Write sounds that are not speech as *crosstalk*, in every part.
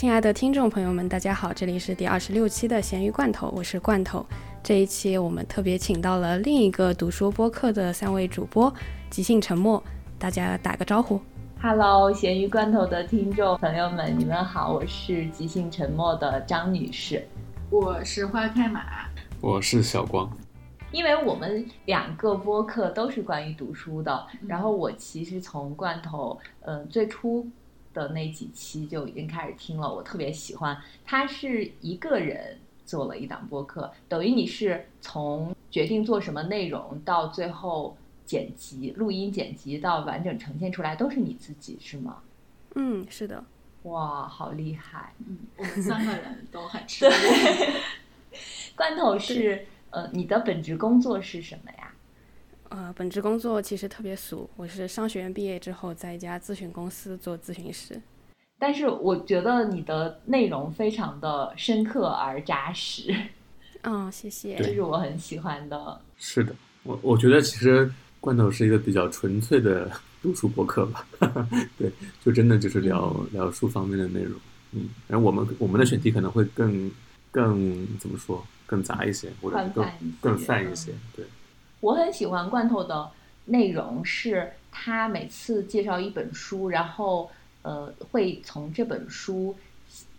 亲爱的听众朋友们，大家好，这里是第二十六期的咸鱼罐头，我是罐头。这一期我们特别请到了另一个读书播客的三位主播，即兴沉默，大家打个招呼。Hello，咸鱼罐头的听众朋友们，你们好，我是即兴沉默的张女士，我是花开马，我是小光。因为我们两个播客都是关于读书的，然后我其实从罐头，嗯，最初的那几期就已经开始听了，我特别喜欢。他是一个人做了一档播客，等于你是从决定做什么内容到最后剪辑、录音、剪辑到完整呈现出来，都是你自己是吗？嗯，是的。哇，好厉害！嗯，我们三个人都很吃力。*laughs* 罐头是。呃，你的本职工作是什么呀？呃，本职工作其实特别俗，我是商学院毕业之后在一家咨询公司做咨询师。但是我觉得你的内容非常的深刻而扎实。嗯，谢谢。这是我很喜欢的。是的，我我觉得其实罐头是一个比较纯粹的读书博客吧。*laughs* 对，就真的就是聊聊书方面的内容。嗯，然后我们我们的选题可能会更更怎么说？更杂一些，或者更更泛一些。对，我很喜欢罐头的内容，是他每次介绍一本书，然后呃会从这本书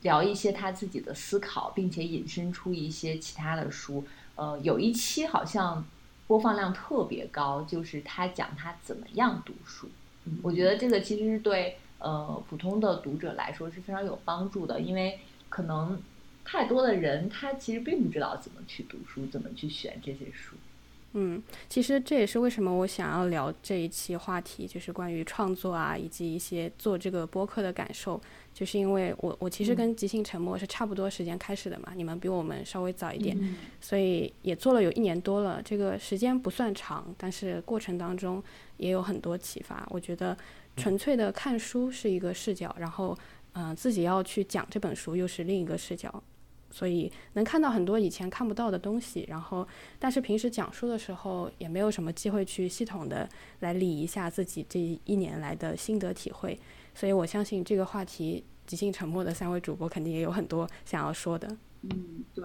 聊一些他自己的思考，并且引申出一些其他的书。呃，有一期好像播放量特别高，就是他讲他怎么样读书。我觉得这个其实是对呃普通的读者来说是非常有帮助的，因为可能。太多的人，他其实并不知道怎么去读书，怎么去选这些书。嗯，其实这也是为什么我想要聊这一期话题，就是关于创作啊，以及一些做这个播客的感受。就是因为我我其实跟即兴沉默是差不多时间开始的嘛，你们比我们稍微早一点，所以也做了有一年多了。这个时间不算长，但是过程当中也有很多启发。我觉得纯粹的看书是一个视角，然后嗯，自己要去讲这本书又是另一个视角。所以能看到很多以前看不到的东西，然后，但是平时讲述的时候也没有什么机会去系统的来理一下自己这一年来的心得体会，所以我相信这个话题，即兴沉默的三位主播肯定也有很多想要说的。嗯，对。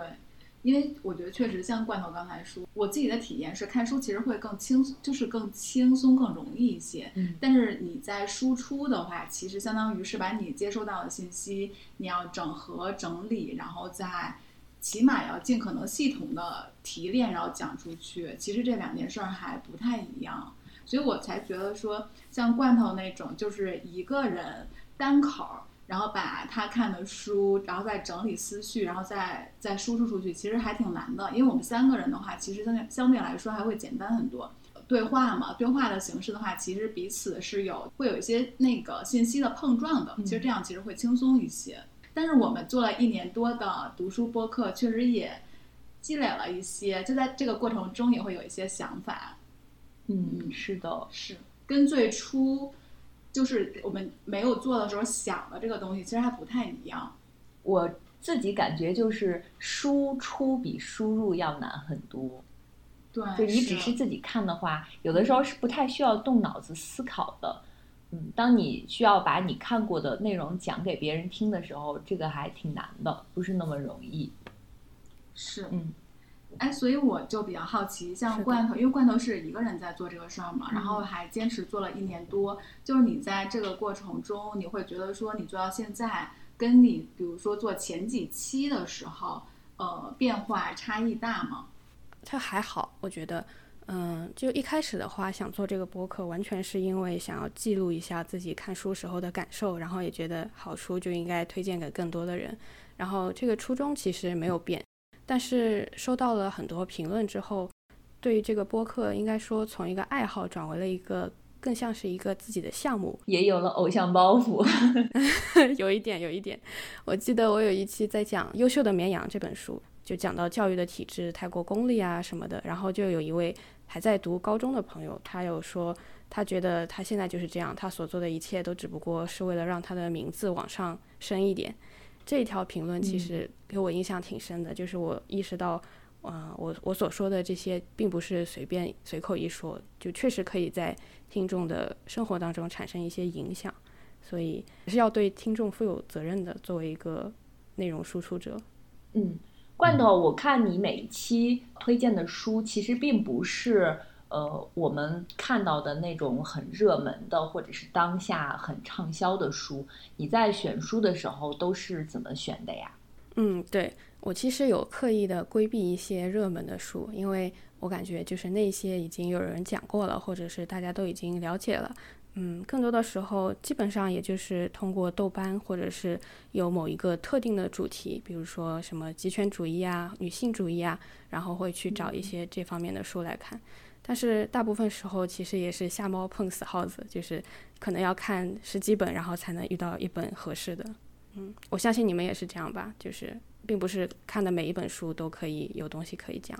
因为我觉得确实像罐头刚才说，我自己的体验是看书其实会更轻，就是更轻松、更容易一些。嗯。但是你在输出的话，其实相当于是把你接收到的信息，你要整合整理，然后再起码要尽可能系统的提炼，然后讲出去。其实这两件事儿还不太一样，所以我才觉得说，像罐头那种，就是一个人单口。然后把他看的书，然后再整理思绪，然后再再输出出去，其实还挺难的。因为我们三个人的话，其实相对相对来说还会简单很多。对话嘛，对话的形式的话，其实彼此是有会有一些那个信息的碰撞的。其实这样其实会轻松一些。但是我们做了一年多的读书播客，确实也积累了一些，就在这个过程中也会有一些想法。嗯，是的，是跟最初。就是我们没有做的时候想的这个东西，其实还不太一样。我自己感觉就是输出比输入要难很多。对，就你只是自己看的话，有的时候是不太需要动脑子思考的。嗯，当你需要把你看过的内容讲给别人听的时候，这个还挺难的，不是那么容易。是，嗯。哎，所以我就比较好奇，像罐头，因为罐头是一个人在做这个事儿嘛，然后还坚持做了一年多。就是你在这个过程中，你会觉得说，你做到现在，跟你比如说做前几期的时候，呃，变化差异大吗？它还好，我觉得，嗯，就一开始的话，想做这个播客，完全是因为想要记录一下自己看书时候的感受，然后也觉得好书就应该推荐给更多的人，然后这个初衷其实没有变。但是收到了很多评论之后，对于这个播客，应该说从一个爱好转为了一个更像是一个自己的项目，也有了偶像包袱，*laughs* 有一点，有一点。我记得我有一期在讲《优秀的绵羊》这本书，就讲到教育的体制太过功利啊什么的，然后就有一位还在读高中的朋友，他有说他觉得他现在就是这样，他所做的一切都只不过是为了让他的名字往上升一点。这条评论其实给我印象挺深的，就是我意识到，嗯，我我所说的这些并不是随便随口一说，就确实可以在听众的生活当中产生一些影响。所以还是要对听众负有责任的，作为一个内容输出者。嗯，罐头，我看你每一期推荐的书，其实并不是呃我们看到的那种很热门的，或者是当下很畅销的书。你在选书的时候都是怎么选的呀？嗯，对我其实有刻意的规避一些热门的书，因为我感觉就是那些已经有人讲过了，或者是大家都已经了解了。嗯，更多的时候基本上也就是通过豆瓣，或者是有某一个特定的主题，比如说什么极权主义啊、女性主义啊，然后会去找一些这方面的书来看。但是大部分时候其实也是瞎猫碰死耗子，就是可能要看十几本，然后才能遇到一本合适的。嗯，我相信你们也是这样吧，就是并不是看的每一本书都可以有东西可以讲。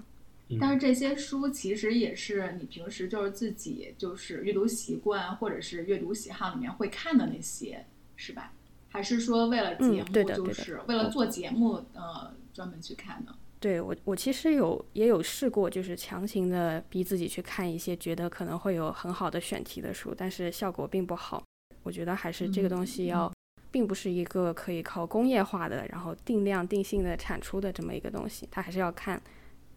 但是这些书其实也是你平时就是自己就是阅读习惯或者是阅读喜好里面会看的那些，是吧？还是说为了节目，就是为了做节目呃专门去看的？对我，我其实有也有试过，就是强行的逼自己去看一些觉得可能会有很好的选题的书，但是效果并不好。我觉得还是这个东西要，并不是一个可以靠工业化的，然后定量定性的产出的这么一个东西，它还是要看。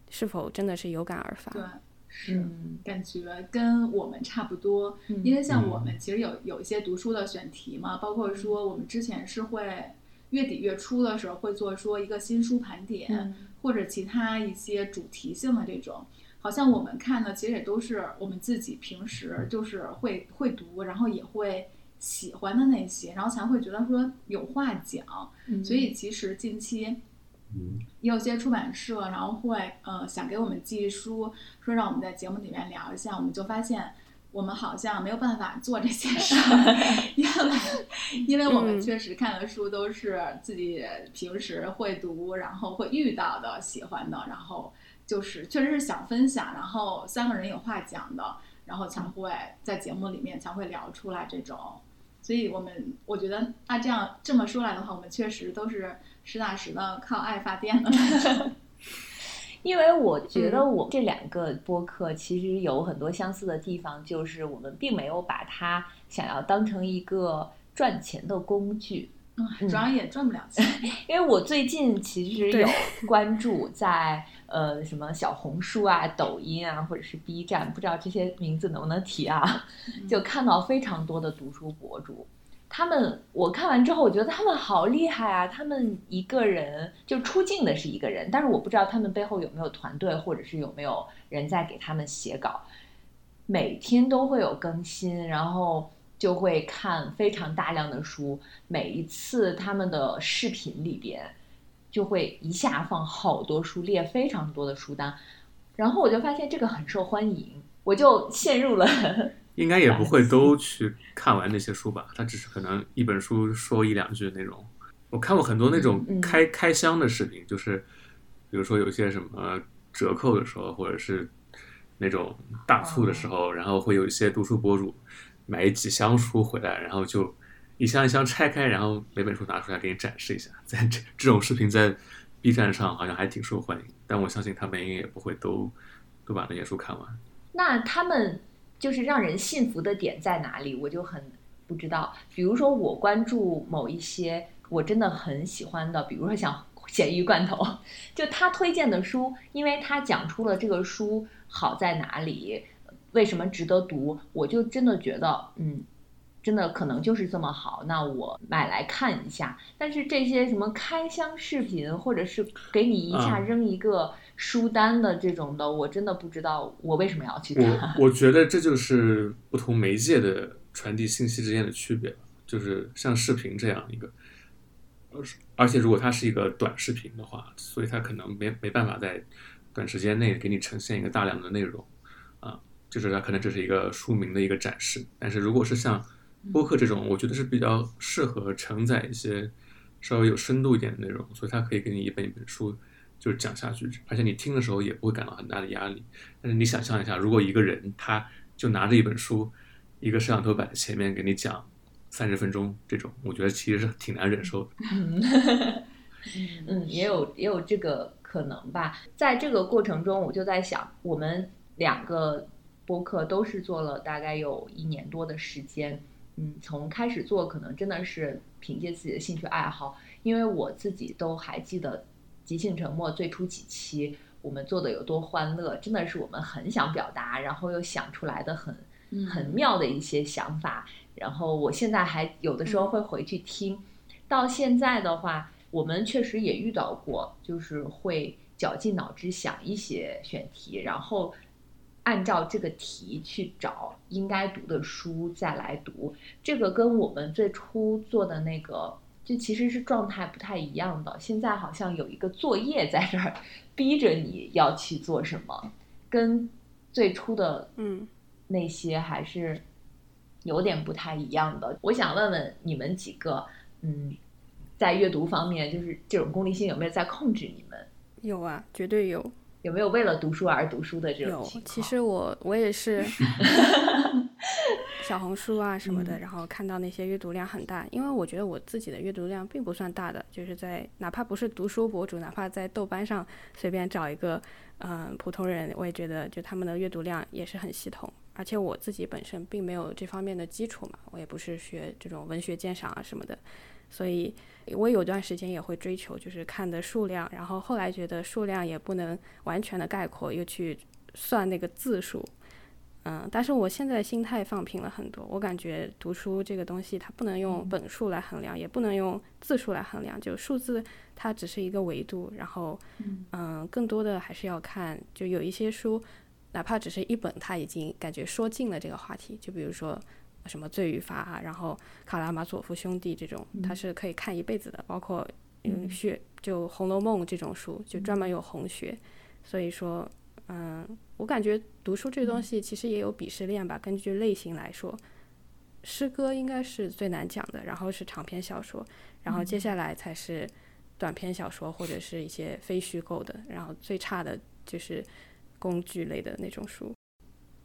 是否真的是有感而发？对，是感觉跟我们差不多。因为像我们其实有有一些读书的选题嘛，包括说我们之前是会月底月初的时候会做说一个新书盘点，或者其他一些主题性的这种。好像我们看的其实也都是我们自己平时就是会会读，然后也会喜欢的那些，然后才会觉得说有话讲。所以其实近期。也有些出版社，然后会呃想给我们寄书，说让我们在节目里面聊一下，我们就发现我们好像没有办法做这些 *laughs* 事儿，因为因为我们确实看的书都是自己平时会读，然后会遇到的喜欢的，然后就是确实是想分享，然后三个人有话讲的，然后才会在节目里面才会聊出来这种。所以我们我觉得那这样这么说来的话，我们确实都是。实打实的靠爱发电的，*laughs* 因为我觉得我这两个播客其实有很多相似的地方，就是我们并没有把它想要当成一个赚钱的工具，嗯，主要也赚不了钱。*laughs* 因为我最近其实有关注在呃什么小红书啊、抖音啊，或者是 B 站，不知道这些名字能不能提啊，就看到非常多的读书博主。他们我看完之后，我觉得他们好厉害啊！他们一个人就出镜的是一个人，但是我不知道他们背后有没有团队，或者是有没有人在给他们写稿。每天都会有更新，然后就会看非常大量的书。每一次他们的视频里边，就会一下放好多书，列非常多的书单，然后我就发现这个很受欢迎，我就陷入了。应该也不会都去看完那些书吧，他只是可能一本书说一两句那种。我看过很多那种开开箱的视频，就是比如说有些什么折扣的时候，或者是那种大促的时候，然后会有一些读书博主买几箱书回来，然后就一箱一箱拆开，然后每本书拿出来给你展示一下。在这这种视频在 B 站上好像还挺受欢迎，但我相信他们应该也不会都都把那些书看完。那他们。就是让人信服的点在哪里，我就很不知道。比如说，我关注某一些我真的很喜欢的，比如说像咸鱼罐头，*laughs* 就他推荐的书，因为他讲出了这个书好在哪里，为什么值得读，我就真的觉得，嗯，真的可能就是这么好，那我买来看一下。但是这些什么开箱视频，或者是给你一下扔一个。书单的这种的，我真的不知道我为什么要去看。我 *laughs* 我觉得这就是不同媒介的传递信息之间的区别就是像视频这样一个，而且如果它是一个短视频的话，所以它可能没没办法在短时间内给你呈现一个大量的内容啊，就是它可能只是一个书名的一个展示。但是如果是像播客这种，我觉得是比较适合承载一些稍微有深度一点的内容，所以它可以给你一本一本书。就是讲下去，而且你听的时候也不会感到很大的压力。但是你想象一下，如果一个人他就拿着一本书，一个摄像头摆在前面给你讲三十分钟，这种我觉得其实是挺难忍受的。*laughs* 嗯，也有也有这个可能吧。在这个过程中，我就在想，我们两个播客都是做了大概有一年多的时间。嗯，从开始做可能真的是凭借自己的兴趣爱好，因为我自己都还记得即兴沉默最初几期我们做的有多欢乐，真的是我们很想表达，然后又想出来的很很妙的一些想法。然后我现在还有的时候会回去听，到现在的话，我们确实也遇到过，就是会绞尽脑汁想一些选题，然后按照这个题去找应该读的书再来读。这个跟我们最初做的那个，就其实是状态不太一样的。现在好像有一个作业在这儿逼着你要去做什么，跟最初的嗯那些还是。有点不太一样的，我想问问你们几个，嗯，在阅读方面，就是这种功利性有没有在控制你们？有啊，绝对有。有没有为了读书而读书的这种有，其实我我也是，*laughs* 小红书啊什么的，然后看到那些阅读量很大，因为我觉得我自己的阅读量并不算大的，就是在哪怕不是读书博主，哪怕在豆瓣上随便找一个嗯普通人，我也觉得就他们的阅读量也是很系统。而且我自己本身并没有这方面的基础嘛，我也不是学这种文学鉴赏啊什么的，所以我有段时间也会追求就是看的数量，然后后来觉得数量也不能完全的概括，又去算那个字数，嗯，但是我现在心态放平了很多，我感觉读书这个东西它不能用本数来衡量，也不能用字数来衡量，就数字它只是一个维度，然后嗯，更多的还是要看，就有一些书。哪怕只是一本，他已经感觉说尽了这个话题。就比如说什么《罪与罚》啊，然后《卡拉马佐夫兄弟》这种，它是可以看一辈子的。包括嗯学就《红楼梦》这种书，就专门有红学。所以说，嗯，我感觉读书这东西其实也有鄙视链吧。根据类型来说，诗歌应该是最难讲的，然后是长篇小说，然后接下来才是短篇小说或者是一些非虚构的，然后最差的就是。工具类的那种书，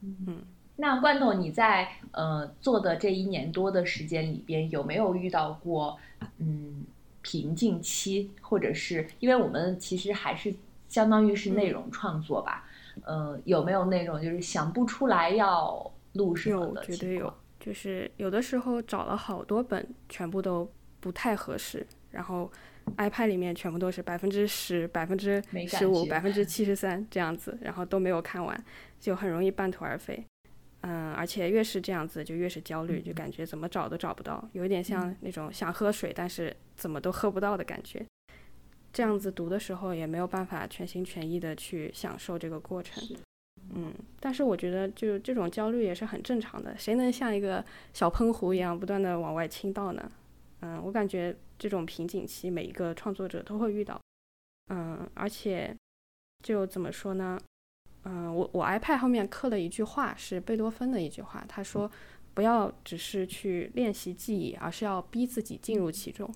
嗯，那罐头你在呃做的这一年多的时间里边，有没有遇到过嗯瓶颈期，或者是因为我们其实还是相当于是内容创作吧，呃，有没有那种就是想不出来要录什么的绝对有，就是有的时候找了好多本，全部都不太合适，然后。iPad 里面全部都是百分之十、百分之十五、百分之 *laughs* 七十三这样子，然后都没有看完，就很容易半途而废。嗯，而且越是这样子，就越是焦虑，就感觉怎么找都找不到，有一点像那种想喝水，但是怎么都喝不到的感觉。这样子读的时候也没有办法全心全意的去享受这个过程。嗯，但是我觉得就这种焦虑也是很正常的，谁能像一个小喷壶一样不断的往外倾倒呢？嗯，我感觉这种瓶颈期每一个创作者都会遇到。嗯，而且就怎么说呢？嗯，我我 iPad 后面刻了一句话，是贝多芬的一句话，他说：“不要只是去练习记忆，而是要逼自己进入其中。”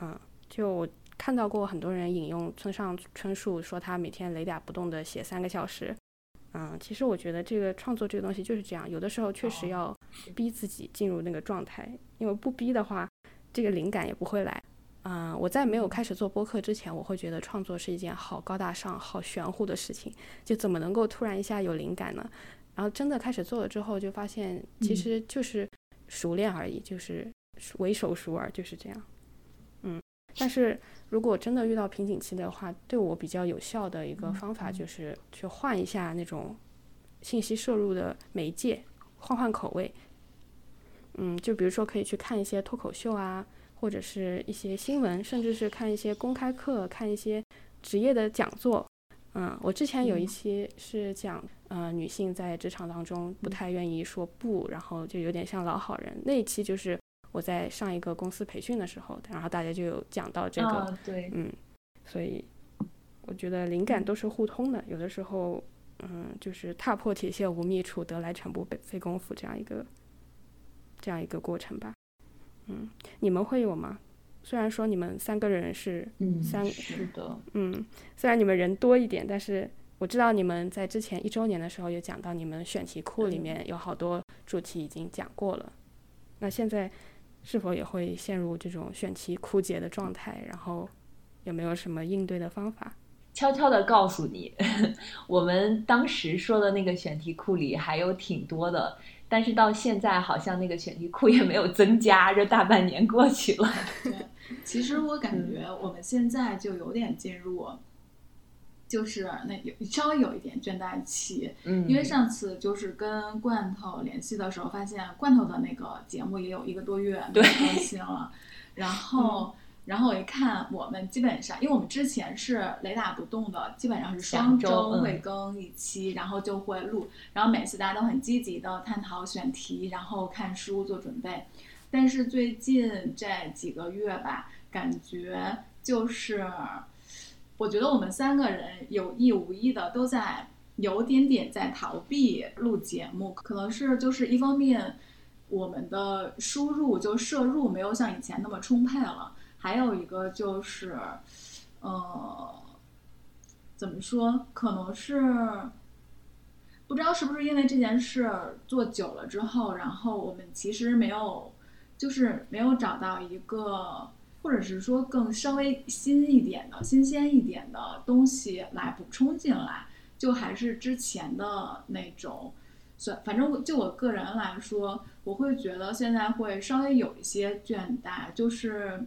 嗯，就我看到过很多人引用村上春树说他每天雷打不动的写三个小时。嗯，其实我觉得这个创作这个东西就是这样，有的时候确实要逼自己进入那个状态，因为不逼的话。这个灵感也不会来，嗯，我在没有开始做播客之前，我会觉得创作是一件好高大上、好玄乎的事情，就怎么能够突然一下有灵感呢？然后真的开始做了之后，就发现其实就是熟练而已，就是为手熟尔，就是这样。嗯，但是如果真的遇到瓶颈期的话，对我比较有效的一个方法就是去换一下那种信息摄入的媒介，换换口味。嗯，就比如说可以去看一些脱口秀啊，或者是一些新闻，甚至是看一些公开课，看一些职业的讲座。嗯，我之前有一期是讲，呃，女性在职场当中不太愿意说不，然后就有点像老好人。那一期就是我在上一个公司培训的时候，然后大家就有讲到这个，对，嗯，所以我觉得灵感都是互通的，有的时候，嗯，就是踏破铁鞋无觅处，得来全不费工夫这样一个。这样一个过程吧，嗯，你们会有吗？虽然说你们三个人是三，是的，嗯，虽然你们人多一点，但是我知道你们在之前一周年的时候有讲到，你们选题库里面有好多主题已经讲过了。那现在是否也会陷入这种选题枯竭的状态？然后有没有什么应对的方法？悄悄的告诉你，*laughs* 我们当时说的那个选题库里还有挺多的。但是到现在好像那个选题库也没有增加，这大半年过去了。对，其实我感觉我们现在就有点进入，就是那有稍微有一点倦怠期，嗯，因为上次就是跟罐头联系的时候，发现罐头的那个节目也有一个多月没更新了，然后。然后我一看，我们基本上，因为我们之前是雷打不动的，基本上是双周会更一期，然后就会录，然后每次大家都很积极的探讨选题，然后看书做准备。但是最近这几个月吧，感觉就是，我觉得我们三个人有意无意的都在有点点在逃避录节目，可能是就是一方面，我们的输入就摄入没有像以前那么充沛了。还有一个就是，呃，怎么说？可能是不知道是不是因为这件事做久了之后，然后我们其实没有，就是没有找到一个，或者是说更稍微新一点的、新鲜一点的东西来补充进来，就还是之前的那种。算，反正就我个人来说，我会觉得现在会稍微有一些倦怠，就是。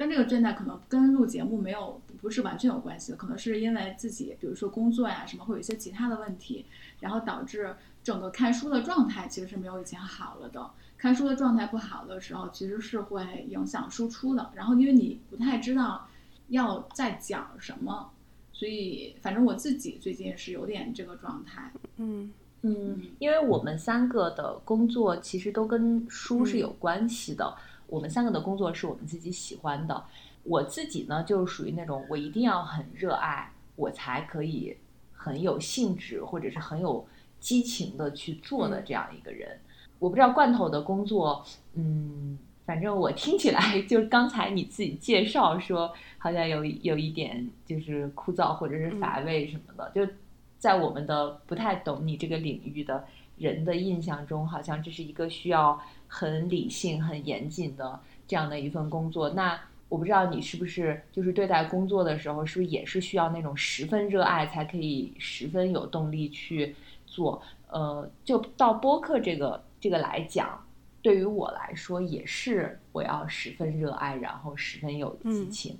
但这个倦怠可能跟录节目没有不是完全有关系的，可能是因为自己，比如说工作呀什么，会有一些其他的问题，然后导致整个看书的状态其实是没有以前好了的。看书的状态不好的时候，其实是会影响输出的。然后因为你不太知道要在讲什么，所以反正我自己最近是有点这个状态。嗯嗯，因为我们三个的工作其实都跟书是有关系的。我们三个的工作是我们自己喜欢的，我自己呢就是属于那种我一定要很热爱，我才可以很有兴致或者是很有激情的去做的这样一个人。我不知道罐头的工作，嗯，反正我听起来 *laughs* 就是刚才你自己介绍说，好像有有一点就是枯燥或者是乏味什么的，就在我们的不太懂你这个领域的人的印象中，好像这是一个需要。很理性、很严谨的这样的一份工作，那我不知道你是不是就是对待工作的时候，是不是也是需要那种十分热爱才可以十分有动力去做？呃，就到播客这个这个来讲，对于我来说也是我要十分热爱，然后十分有激情。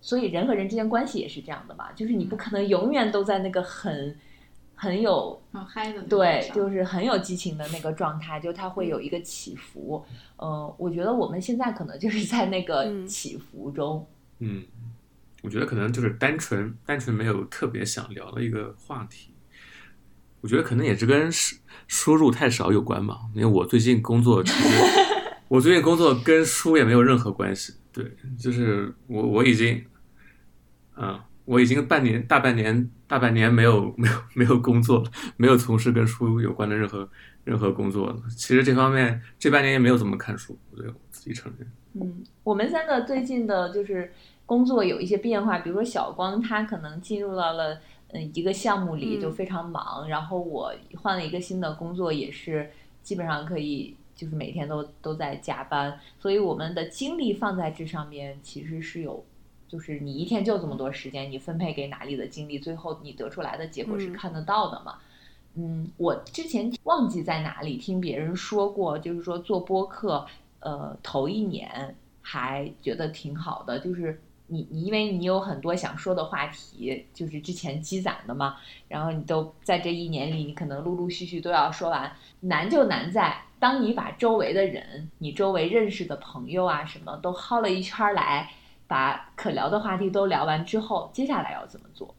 所以人和人之间关系也是这样的嘛，就是你不可能永远都在那个很。很有很嗨的对，就是很有激情的那个状态，就它会有一个起伏。嗯，我觉得我们现在可能就是在那个起伏中。嗯，我觉得可能就是单纯单纯没有特别想聊的一个话题。我觉得可能也是跟输输入太少有关吧。因为我最近工作，其实 *laughs* 我最近工作跟书也没有任何关系。对，就是我我已经，嗯。我已经半年大半年大半年没有没有没有工作了，没有从事跟书有关的任何任何工作了。其实这方面这半年也没有怎么看书，对我自己承认。嗯，我们三个最近的就是工作有一些变化，比如说小光他可能进入到了嗯一个项目里就非常忙，然后我换了一个新的工作，也是基本上可以就是每天都都在加班，所以我们的精力放在这上面其实是有。就是你一天就这么多时间，你分配给哪里的精力，最后你得出来的结果是看得到的嘛？嗯，我之前忘记在哪里听别人说过，就是说做播客，呃，头一年还觉得挺好的，就是你你因为你有很多想说的话题，就是之前积攒的嘛，然后你都在这一年里，你可能陆陆续续都要说完。难就难在，当你把周围的人，你周围认识的朋友啊，什么都薅了一圈来。把可聊的话题都聊完之后，接下来要怎么做？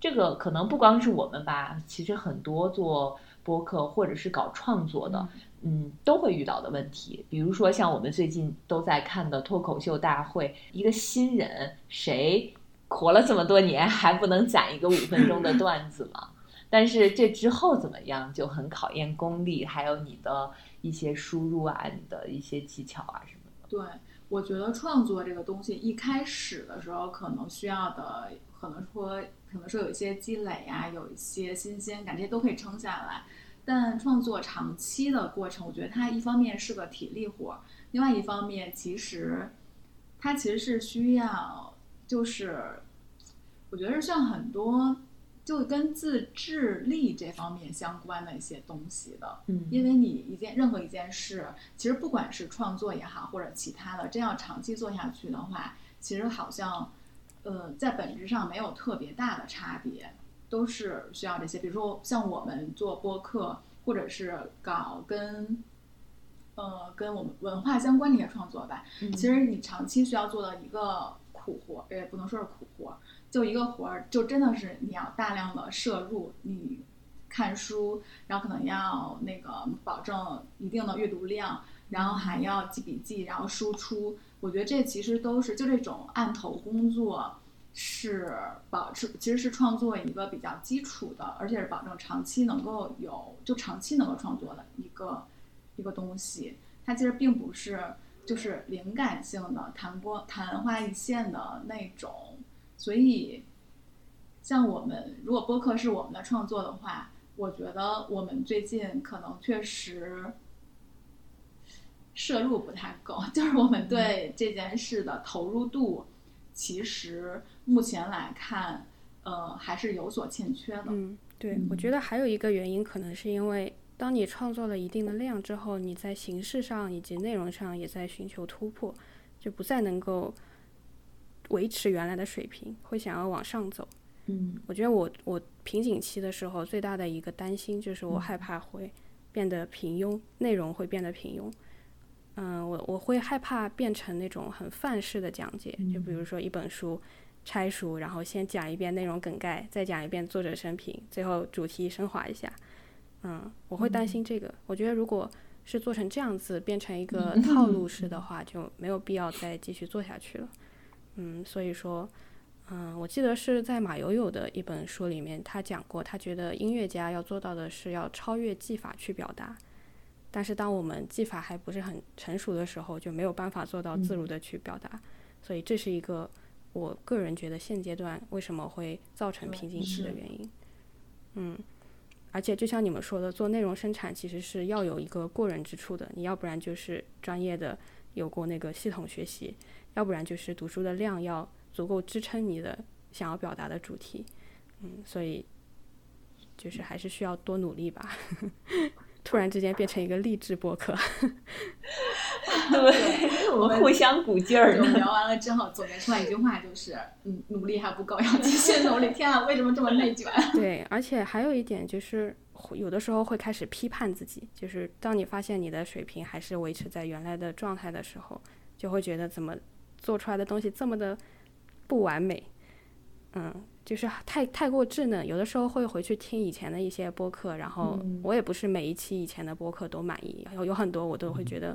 这个可能不光是我们吧，其实很多做播客或者是搞创作的，嗯，都会遇到的问题。比如说像我们最近都在看的脱口秀大会，一个新人谁活了这么多年还不能攒一个五分钟的段子吗？*laughs* 但是这之后怎么样就很考验功力，还有你的一些输入啊，你的一些技巧啊什么的。对。我觉得创作这个东西一开始的时候，可能需要的，可能说，可能说有一些积累呀，有一些新鲜感，这些都可以撑下来。但创作长期的过程，我觉得它一方面是个体力活，另外一方面，其实它其实是需要，就是我觉得是像很多就跟自制力这方面相关的一些东西的。嗯，因为你一件任何一件事，其实不管是创作也好，或者其他的，真要长期做下去的话，其实好像，呃，在本质上没有特别大的差别，都是需要这些。比如说像我们做播客，或者是搞跟，呃，跟我们文化相关的一些创作吧，嗯其实你长期需要做的一个苦活，也不能说是苦活，就一个活儿，就真的是你要大量的摄入，你看书，然后可能要那个保证一定的阅读量，然后还要记笔记，然后输出。我觉得这其实都是就这种案头工作。是保持，其实是创作一个比较基础的，而且是保证长期能够有，就长期能够创作的一个一个东西。它其实并不是就是灵感性的昙光昙花一现的那种，所以像我们如果播客是我们的创作的话，我觉得我们最近可能确实摄入不太够，*laughs* 就是我们对这件事的投入度，其实目前来看，呃，还是有所欠缺的。嗯，对，嗯我觉得还有一个原因，可能是因为当你创作了一定的量之后，你在形式上以及内容上也在寻求突破，就不再能够维持原来的水平，会想要往上走。嗯我觉得我我瓶颈期的时候最大的一个担心就是我害怕会变得平庸，内容会变得平庸。嗯，我我会害怕变成那种很范式的讲解，就比如说一本书拆书，然后先讲一遍内容梗概，再讲一遍作者生平，最后主题升华一下。嗯，我会担心这个。我觉得如果是做成这样子，变成一个套路 *laughs* 式的话，就没有必要再继续做下去了。嗯，所以说。嗯，我记得是在马友友的一本书里面，他讲过，他觉得音乐家要做到的是要超越技法去表达，但是当我们技法还不是很成熟的时候，就没有办法做到自如的去表达，所以这是一个我个人觉得现阶段为什么会造成瓶颈期的原因。嗯，而且就像你们说的，做内容生产其实是要有一个过人之处的，你要不然就是专业的有过那个系统学习，要不然就是读书的量要。足够支撑你的想要表达的主题，嗯，所以就是还是需要多努力吧。*laughs* 突然之间变成一个励志播客，*laughs* *laughs* 对，我们互相鼓劲儿。聊完了之后，总结出来一句话就是：嗯，努力还不够，要继续努力。天啊，为什么这么内卷？*laughs* 对，而且还有一点就是，有的时候会开始批判自己，就是当你发现你的水平还是维持在原来的状态的时候，就会觉得怎么做出来的东西这么的。不完美，嗯，就是太太过稚嫩。有的时候会回去听以前的一些播客，然后我也不是每一期以前的播客都满意，有有很多我都会觉得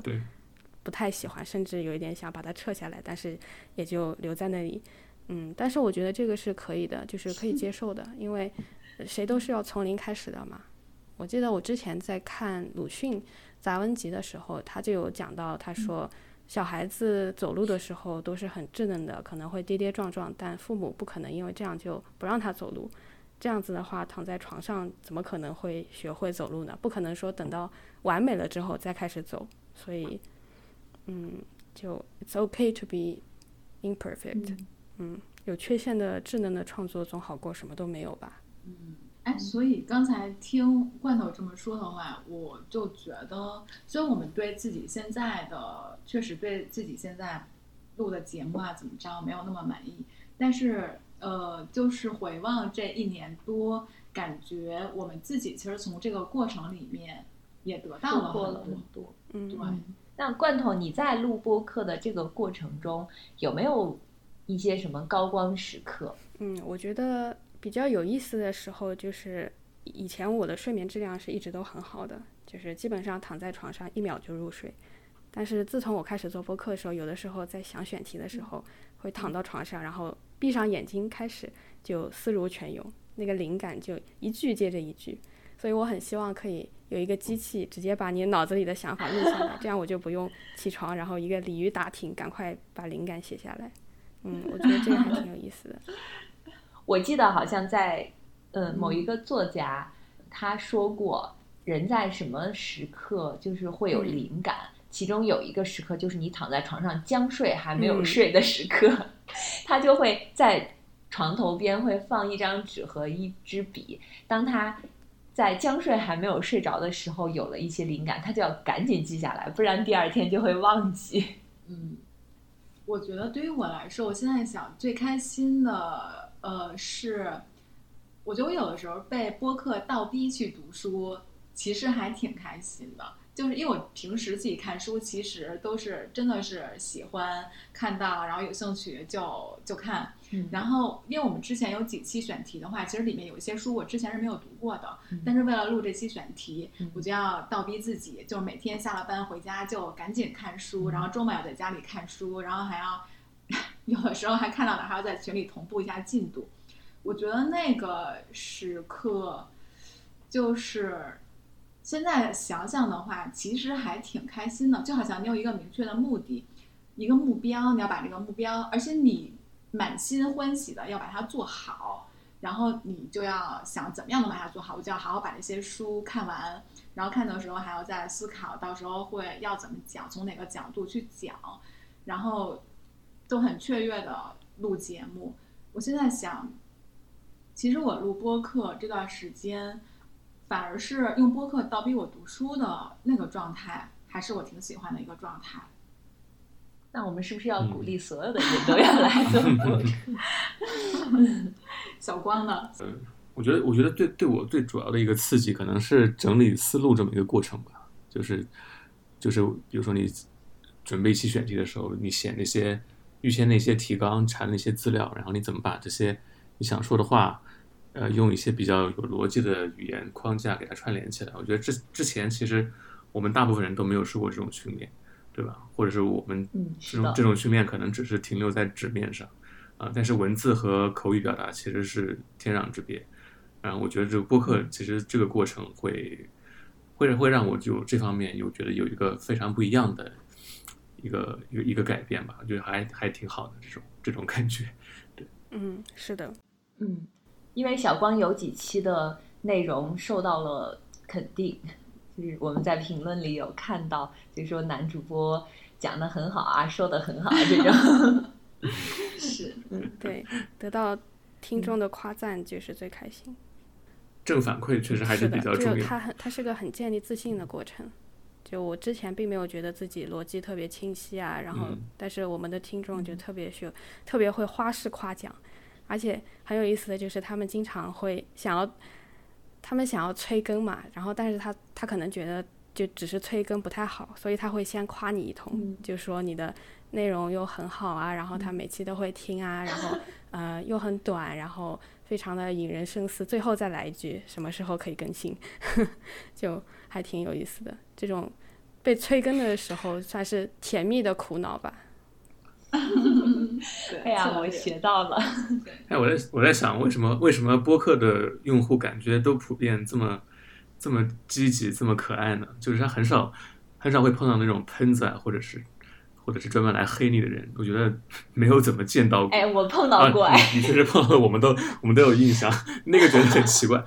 不太喜欢，甚至有一点想把它撤下来，但是也就留在那里。嗯，但是我觉得这个是可以的，就是可以接受的，因为谁都是要从零开始的嘛。我记得我之前在看鲁迅杂文集的时候，他就有讲到，他说。小孩子走路的时候都是很稚嫩的，可能会跌跌撞撞，但父母不可能因为这样就不让他走路。这样子的话，躺在床上怎么可能会学会走路呢？不可能说等到完美了之后再开始走。所以，嗯，就 it's okay to be imperfect。嗯，嗯，有缺陷的智能的创作总好过什么都没有吧。嗯。哎，所以刚才听罐头这么说的话，我就觉得，虽然我们对自己现在的确实对自己现在录的节目啊怎么着没有那么满意，但是呃，就是回望这一年多，感觉我们自己其实从这个过程里面也得到了很多很多。嗯，对。那罐头，你在录播课的这个过程中，有没有一些什么高光时刻？嗯，我觉得。比较有意思的时候，就是以前我的睡眠质量是一直都很好的，就是基本上躺在床上一秒就入睡。但是自从我开始做播客的时候，有的时候在想选题的时候，会躺到床上，然后闭上眼睛开始就思如泉涌，那个灵感就一句接着一句。所以我很希望可以有一个机器直接把你脑子里的想法录下来，这样我就不用起床，然后一个鲤鱼打挺，赶快把灵感写下来。嗯，我觉得这个还挺有意思的。*laughs* 我记得好像在，呃，某一个作家他说过，人在什么时刻就是会有灵感，其中有一个时刻就是你躺在床上将睡还没有睡的时刻，*laughs* 他就会在床头边会放一张纸和一支笔，当他在江睡还没有睡着的时候，有了一些灵感，他就要赶紧记下来，不然第二天就会忘记。*laughs* 嗯，我觉得对于我来说，我现在想最开心的，呃，是，我觉得我有的时候被播客倒逼去读书，其实还挺开心的。就是因为我平时自己看书，其实都是真的是喜欢看到，然后有兴趣就就看。嗯。然后，因为我们之前有几期选题的话，其实里面有一些书我之前是没有读过的，嗯。但是为了录这期选题，嗯。我就要倒逼自己，就是每天下了班回家就赶紧看书，然后周末要在家里看书，然后还要 *laughs* 有的时候还看到了，还要在群里同步一下进度。我觉得那个时刻，就是现在想想的话，其实还挺开心的，就好像你有一个明确的目的，一个目标，你要把这个目标，而且你满心欢喜的要把它做好，然后你就要想怎么样能把它做好，我就要好好把这些书看完，然后看的时候还要再思考，到时候会要怎么讲，从哪个角度去讲，然后都很雀跃的录节目。我现在想，其实我录播客这段时间，反而是用播客倒逼我读书的那个状态，还是我挺喜欢的一个状态。那我们是不是要鼓励所有的人都要来做播客？*laughs* 小光呢？嗯我觉得，我觉得对对我最主要的一个刺激，可能是整理思路这么一个过程吧。就是就是，比如说你准备一期选题的时候，你写那些预先那些提纲，查那些资料，然后你怎么把这些你想说的话，呃，用一些比较有逻辑的语言框架给它串联起来。我觉得之之前其实我们大部分人都没有受过这种训练，对吧？或者是我们嗯，这种这种训练可能只是停留在纸面上，啊、但是文字和口语表达其实是天壤之别。然后我觉得这个播客其实这个过程会会会让我就这方面有觉得有一个非常不一样的一个一个一个改变吧，我觉得还还挺好的这种这种感觉。对 *laughs* 嗯，是的，嗯，因为小光有几期的内容受到了肯定，就是我们在评论里有看到，就是说男主播讲的很好啊，说的很好啊这种。*laughs* 是，*laughs* 嗯对，得到听众的夸赞就是最开心。正反馈确实还是，比较重要。他很，他是个很建立自信的过程。就我之前并没有觉得自己逻辑特别清晰啊，然后，嗯但是我们的听众就特别是特别会花式夸奖，而且很有意思的就是他们经常会想要，他们想要催更嘛，然后但是他他可能觉得就只是催更不太好，所以他会先夸你一通，嗯就说你的内容又很好啊，然后他每期都会听啊，然后呃又很短，然后非常的引人深思，最后再来一句什么时候可以更新，*laughs* 就还挺有意思的。这种被催更的时候，算是甜蜜的苦恼吧。*laughs* 对哎呀，我学到了。哎，我在我在想，为什么为什么播客的用户感觉都普遍这么这么积极、这么可爱呢？就是他很少很少会碰到那种喷子啊，或者是或者是专门来黑你的人。我觉得没有怎么见到过。哎，我碰到过你你确实碰到，我们都我们都有印象，*laughs* 那个觉得很奇怪，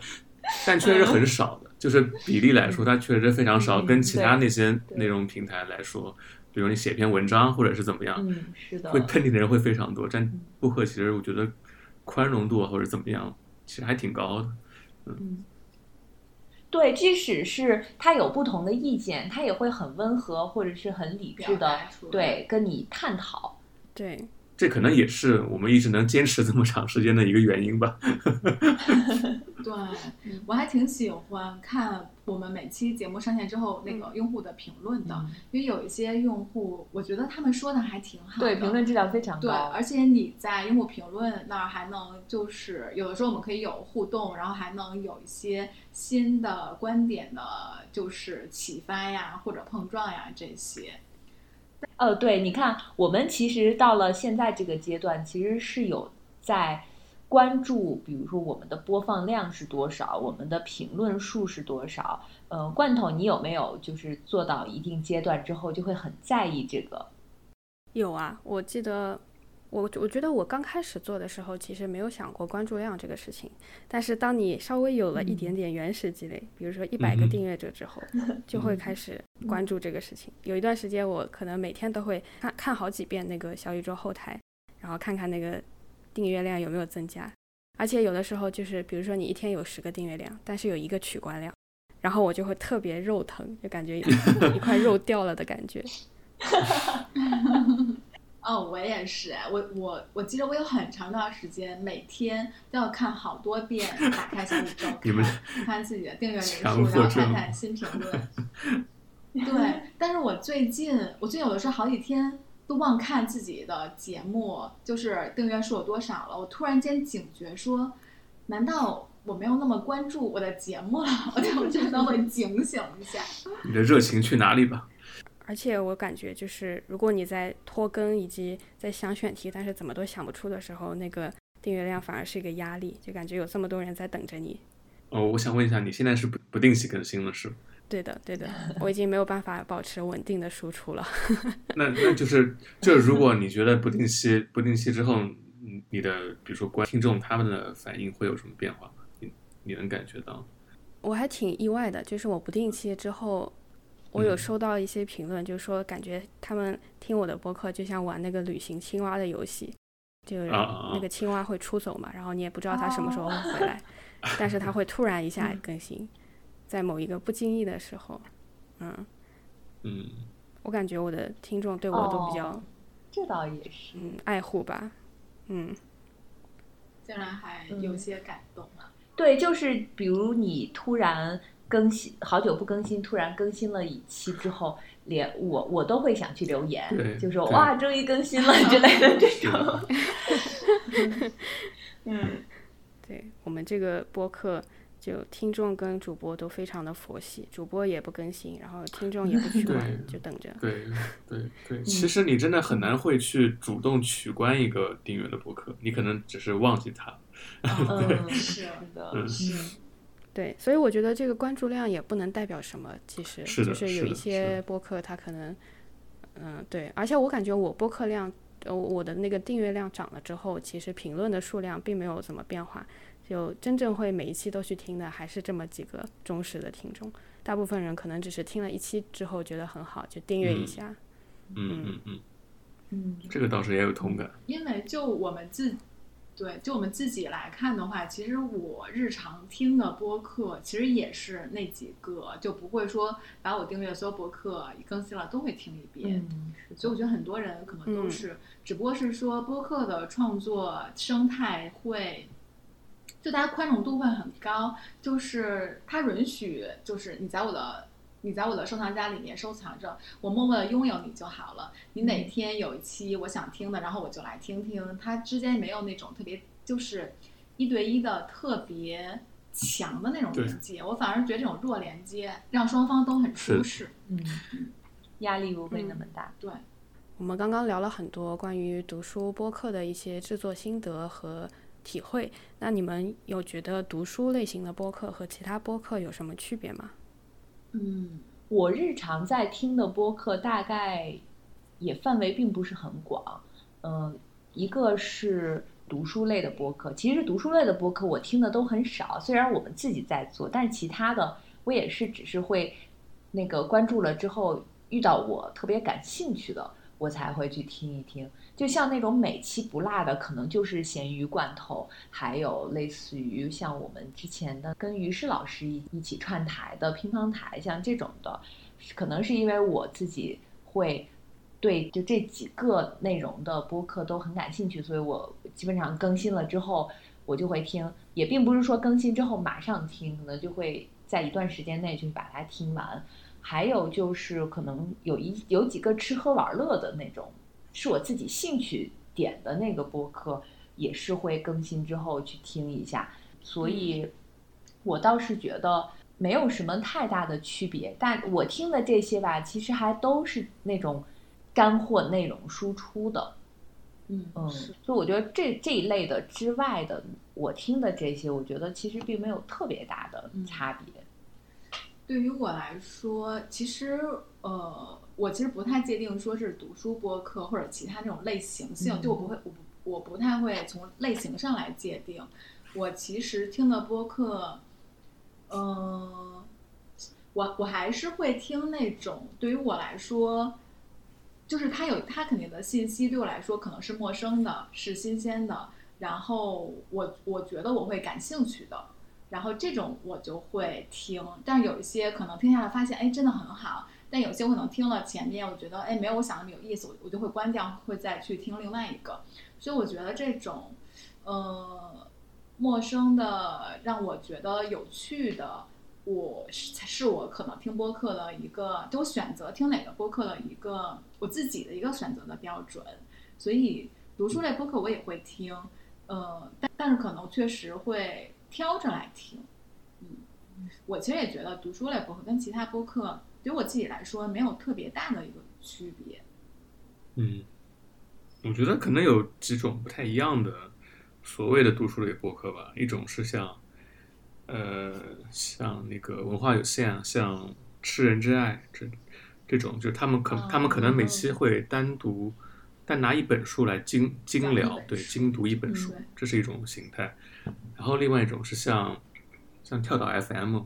但确实很少的，就是比例来说，它确实非常少，嗯跟其他那些内容平台来说，比如你写篇文章或者是怎么样，嗯，是的会，喷你的人会非常多。但播客其实我觉得宽容度啊或者怎么样，其实还挺高的。嗯，对，即使是他有不同的意见，他也会很温和或者是很理智的对跟你探讨。对，这可能也是我们一直能坚持这么长时间的一个原因吧。*laughs* 对，我还挺喜欢看我们每期节目上线之后那个用户的评论的，因为有一些用户，我觉得他们说的还挺好的。对，评论质量非常对，高。而且你在用户评论那儿还能就是有的时候我们可以有互动，然后还能有一些新的观点的，就是启发呀或者碰撞呀这些。呃，对，你看，我们其实到了现在这个阶段，其实是有在关注，比如说我们的播放量是多少，我们的评论数是多少。呃，罐头，你有没有就是做到一定阶段之后，就会很在意这个？有啊，我记得我我觉得我刚开始做的时候，其实没有想过关注量这个事情。但是当你稍微有了一点点原始积累，比如说一百个嗯订阅者之后，*laughs* 就会开始关注这个事情。有一段时间，我可能每天都会看看好几遍那个小宇宙后台，然后看看那个订阅量有没有增加。而且有的时候就是，比如说你一天有十个订阅量，但是有一个取关量，然后我就会特别肉疼，就感觉 *laughs* 一块肉掉了的感觉。*laughs* 哦，我也是，我我我记得我有很长一段时间，每天都要看好多遍，打开小宇宙看，看自己的订阅人数，然后看看新评论。对，但是我最近，我最近有的时候好几天都忘看自己的节目，就是订阅数有多少了。我突然间警觉说，难道我没有那么关注我的节目了？我就真的会警醒一下。*laughs* 你的热情去哪里吧？而且我感觉，就是如果你在拖更以及在想选题，但是怎么都想不出的时候，那个订阅量反而是一个压力，就感觉有这么多人在等着你。哦，我想问一下，你现在是不不定期更新了是？对的，对的，*laughs* 我已经没有办法保持稳定的输出了。*laughs* 那那就是，就是如果你觉得不定期不定期之后，你的比如说观听众他们的反应会有什么变化吗？你你能感觉到？我还挺意外的，就是我不定期之后。我有收到一些评论，就是说感觉他们听我的播客就像玩那个旅行青蛙的游戏，就是那个青蛙会出走嘛，然后你也不知道它什么时候会回来，*laughs* 但是它会突然一下更新，在某一个不经意的时候，嗯嗯，我感觉我的听众对我都比较，这倒也是，嗯，爱护吧，嗯，竟然还有些感动了，对，就是比如你突然。更新好久不更新，突然更新了一期之后，连我我都会想去留言，就说哇，终于更新了之类的这 *laughs* 种。*laughs* 嗯，对我们这个播客，就听众跟主播都非常的佛系，主播也不更新，然后听众也不 *laughs* 取关，就等着。对对对，*laughs* 其实你真的很难会去主动取关一个订阅的播客，你可能只是忘记它。*laughs* 嗯，是的，是。对，所以我觉得这个关注量也不能代表什么，其实就是有一些播客它可能，嗯，对，而且我感觉我播客量，呃，我的那个订阅量涨了之后，其实评论的数量并没有怎么变化，就真正会每一期都去听的还是这么几个忠实的听众，大部分人可能只是听了一期之后觉得很好，就订阅一下。嗯嗯嗯嗯，这个倒是也有同感。因为就我们自。对，就我们自己来看的话，其实我日常听的播客其实也是那几个，就不会说把我订阅的所有播客更新了都会听一遍。嗯，所以我觉得很多人可能都是，只不过是说播客的创作生态会，就大家宽容度会很高，就是它允许，就是你在我的。你在我的收藏夹里面收藏着，我默默的拥有你就好了。你哪天有一期我想听的，然后我就来听听。它之间没有那种特别就是一对一的特别强的那种连接，我反而觉得这种弱连接让双方都很舒适，嗯，压力不会那么大。对，我们刚刚聊了很多关于读书播客的一些制作心得和体会，那你们有觉得读书类型的播客和其他播客有什么区别吗？嗯，我日常在听的播客大概也范围并不是很广。嗯，一个是读书类的播客，其实读书类的播客我听的都很少。虽然我们自己在做，但是其他的我也是只是会那个关注了之后遇到我特别感兴趣的，我才会去听一听。就像那种每期不落的，可能就是咸鱼罐头，还有类似于像我们之前的跟于适老师一一起串台的乒乓台，像这种的，可能是因为我自己会对就这几个内容的播客都很感兴趣，所以我基本上更新了之后我就会听，也并不是说更新之后马上听，可能就会在一段时间内就把它听完。还有就是可能有一有几个吃喝玩乐的那种。是我自己兴趣点的那个播客，也是会更新之后去听一下，所以，我倒是觉得没有什么太大的区别。但我听的这些吧，其实还都是那种干货内容输出的，嗯嗯，所以我觉得这这一类的之外的，我听的这些，我觉得其实并没有特别大的差别。对于我来说，其实呃。我其实不太界定说是读书播客或者其他这种类型性，就我不会，我不我不太会从类型上来界定。我其实听的播客，嗯，我我还是会听那种对于我来说，就是它有它肯定的信息对我来说可能是陌生的，是新鲜的，然后我我觉得我会感兴趣的，然后这种我就会听。但有一些可能听下来发现，哎，真的很好。但有些我可能听了前面，我觉得哎没有我想的那么有意思，我我就会关掉，会再去听另外一个。所以我觉得这种，呃，陌生的让我觉得有趣的，我是是我可能听播客的一个，就我选择听哪个播客的一个我自己的一个选择的标准。所以读书类播客我也会听，呃，但但是可能确实会挑着来听。嗯，我其实也觉得读书类播客跟其他播客对我自己来说没有特别大的一个区别。嗯，我觉得可能有几种不太一样的所谓的读书类播客吧。一种是像，呃，像那个文化有限，像吃人之爱这这种，就是他们可他们可能每期会单独单拿一本书来精精聊，对，精读一本书，这是一种形态。然后另外一种是像像跳岛 FM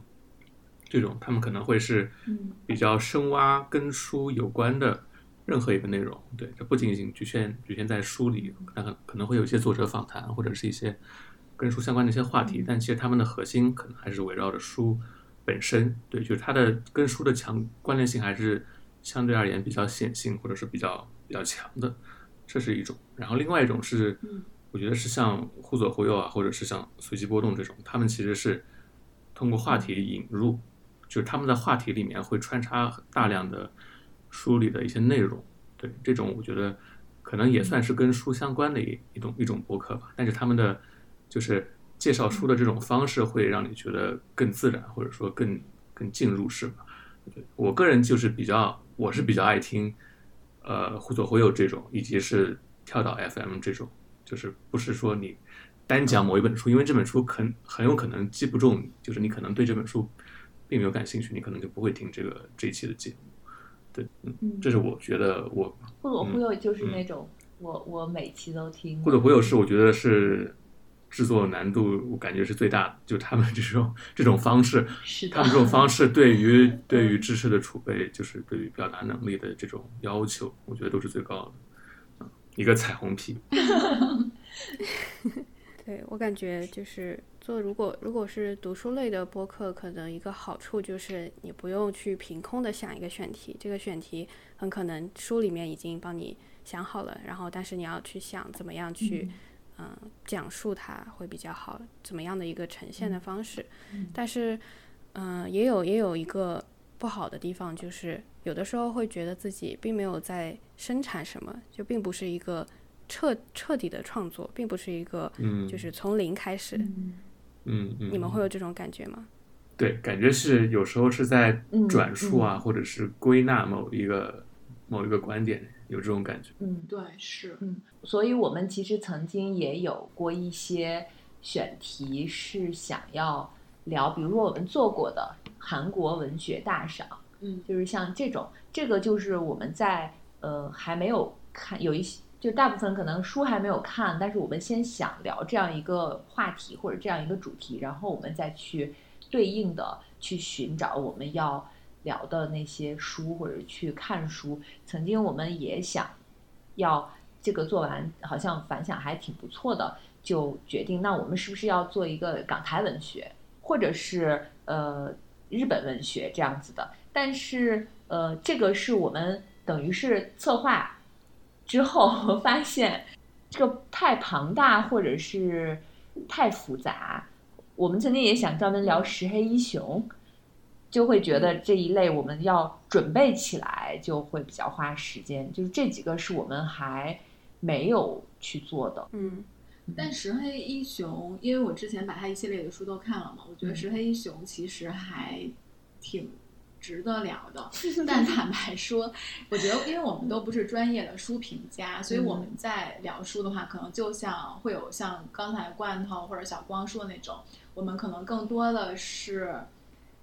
这种，他们可能会是比较深挖跟书有关的。任何一个内容，对，这不仅仅局限局限在书里，可能可能会有一些作者访谈，或者是一些跟书相关的一些话题，但其实他们的核心可能还是围绕着书本身，对，就是它的跟书的强关联性还是相对而言比较显性，或者是比较比较强的，这是一种。然后另外一种是，我觉得是像忽左忽右啊，或者是像随机波动这种，他们其实是通过话题引入，就是他们在话题里面会穿插大量的。书里的一些内容，对这种我觉得可能也算是跟书相关的一一种一种博客吧。但是他们的就是介绍书的这种方式，会让你觉得更自然，或者说更更进入式吧。我个人就是比较，我是比较爱听，呃，忽左忽右这种，以及是跳岛 FM 这种，就是不是说你单讲某一本书，因为这本书很很有可能记不中，就是你可能对这本书并没有感兴趣，你可能就不会听这个这一期的节目。对，嗯，这是我觉得我忽左忽右就是那种我我每期都听。忽左忽右是我觉得是制作难度我感觉是最大的，就他们这种这种方式，他们这种方式对于 *laughs* 对于知识的储备，就是对于表达能力的这种要求，我觉得都是最高的。一个彩虹屁。*laughs* *laughs* 对我感觉就是。做如果如果是读书类的播客，可能一个好处就是你不用去凭空的想一个选题，这个选题很可能书里面已经帮你想好了，然后但是你要去想怎么样去嗯讲述它会比较好，怎么样的一个呈现的方式。但是嗯也有也有一个不好的地方，就是有的时候会觉得自己并没有在生产什么，就并不是一个彻彻底的创作，并不是一个就是从零开始。嗯嗯，你们会有这种感觉吗？对，感觉是有时候是在转述啊，或者是归纳某一个某一个观点，有这种感觉。嗯，对，是，嗯，所以我们其实曾经也有过一些选题是想要聊，比如说我们做过的韩国文学大赏，嗯，就是像这种，这个就是我们在呃还没有看有一些。就大部分可能书还没有看，但是我们先想聊这样一个话题或者这样一个主题，然后我们再去对应的去寻找我们要聊的那些书或者去看书。曾经我们也想要这个做完，好像反响还挺不错的，就决定那我们是不是要做一个港台文学，或者是呃日本文学这样子的？但是呃，这个是我们等于是策划。之后 *laughs* 发现这个太庞大，或者是太复杂。我们曾经也想专门聊石黑一雄，就会觉得这一类我们要准备起来就会比较花时间。就是这几个是我们还没有去做的。嗯，但石黑一雄，因为我之前把他一系列的书都看了嘛，我觉得石黑一雄其实还挺。值得聊的，*laughs* 但坦白说，我觉得，因为我们都不是专业的书评家，所以我们在聊书的话，可能就像会有像刚才罐头或者小光说的那种，我们可能更多的是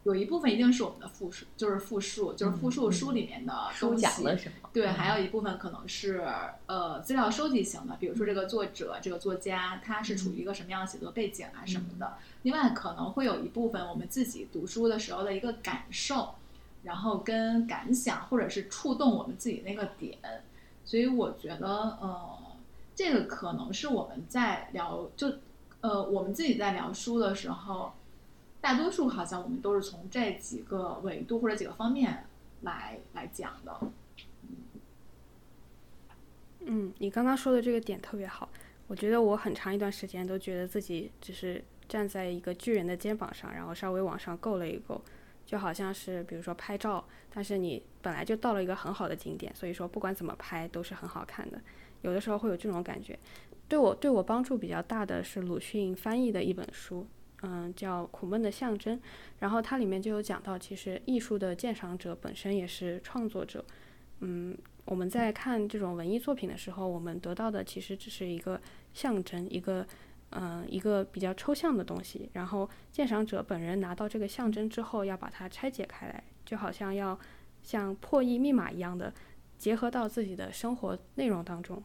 有一部分一定是我们的复述，就是复述，就是复述书里面的书讲了什么。对，还有一部分可能是呃资料收集型的，比如说这个作者、这个作家他是处于一个什么样的写作背景啊什么的。另外可能会有一部分我们自己读书的时候的一个感受。然后跟感想，或者是触动我们自己那个点，所以我觉得，呃，这个可能是我们在聊，就呃，我们自己在聊书的时候，大多数好像我们都是从这几个维度或者几个方面来来讲的。嗯，你刚刚说的这个点特别好，我觉得我很长一段时间都觉得自己只是站在一个巨人的肩膀上，然后稍微往上够了一够，就好像是比如说拍照，但是你本来就到了一个很好的景点，所以说不管怎么拍都是很好看的。有的时候会有这种感觉，对我对我帮助比较大的是鲁迅翻译的一本书，嗯，叫《苦闷的象征》，然后它里面就有讲到，其实艺术的鉴赏者本身也是创作者，嗯，我们在看这种文艺作品的时候，我们得到的其实只是一个象征，一个嗯一个比较抽象的东西，然后鉴赏者本人拿到这个象征之后，要把它拆解开来，就好像要像破译密码一样的。结合到自己的生活内容当中，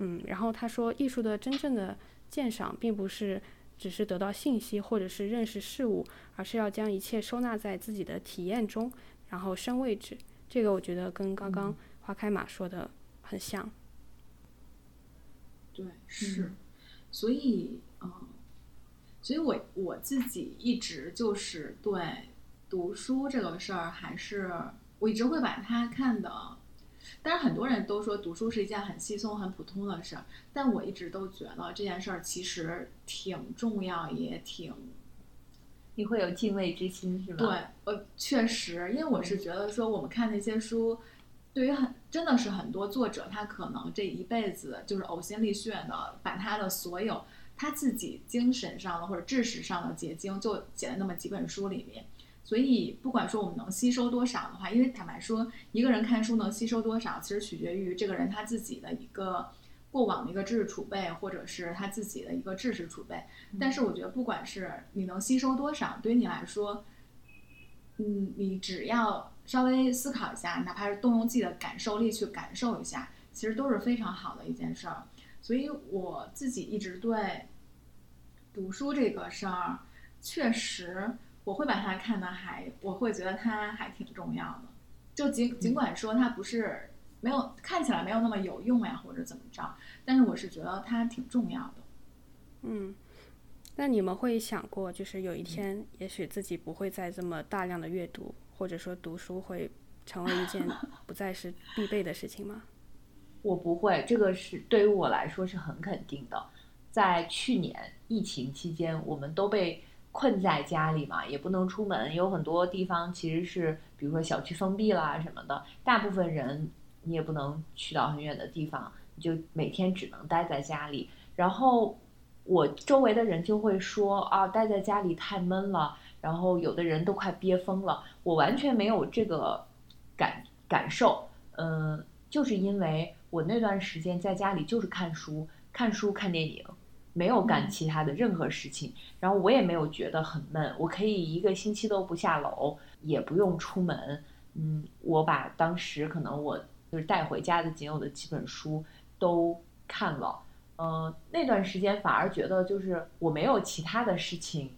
嗯，然后他说，艺术的真正的鉴赏，并不是只是得到信息或者是认识事物，而是要将一切收纳在自己的体验中，然后升位置。这个我觉得跟刚刚花开马说的很像。对，是，所以，嗯，所以我我自己一直就是对读书这个事儿，还是我一直会把它看的。但是很多人都说读书是一件很稀松、很普通的事儿，但我一直都觉得这件事儿其实挺重要，也挺，你会有敬畏之心是吧？对，呃，确实，因为我是觉得说我们看那些书，对于很真的是很多作者，他可能这一辈子就是呕心沥血的把他的所有他自己精神上的或者知识上的结晶，就写在那么几本书里面。所以，不管说我们能吸收多少的话，因为坦白说，一个人看书能吸收多少，其实取决于这个人他自己的一个过往的一个知识储备，或者是他自己的一个知识储备。但是，我觉得不管是你能吸收多少，对于你来说，嗯，你只要稍微思考一下，哪怕是动用自己的感受力去感受一下，其实都是非常好的一件事儿。所以，我自己一直对读书这个事儿，确实。我会把它看的还，我会觉得它还挺重要的，就尽尽管说它不是没有看起来没有那么有用呀，或者怎么着，但是我是觉得它挺重要的。嗯，那你们会想过，就是有一天，也许自己不会再这么大量的阅读，或者说读书会成为一件 *laughs* 不再是必备的事情吗？我不会，这个是对于我来说是很肯定的。在去年疫情期间，我们都被。困在家里嘛，也不能出门，有很多地方其实是，比如说小区封闭啦什么的，大部分人你也不能去到很远的地方，你就每天只能待在家里。然后我周围的人就会说啊，待在家里太闷了，然后有的人都快憋疯了。我完全没有这个感感受，嗯，就是因为我那段时间在家里就是看书、看书、看电影。没有干其他的任何事情，然后我也没有觉得很闷，我可以一个星期都不下楼，也不用出门。嗯，我把当时可能我就是带回家的仅有的几本书都看了。嗯，那段时间反而觉得就是我没有其他的事情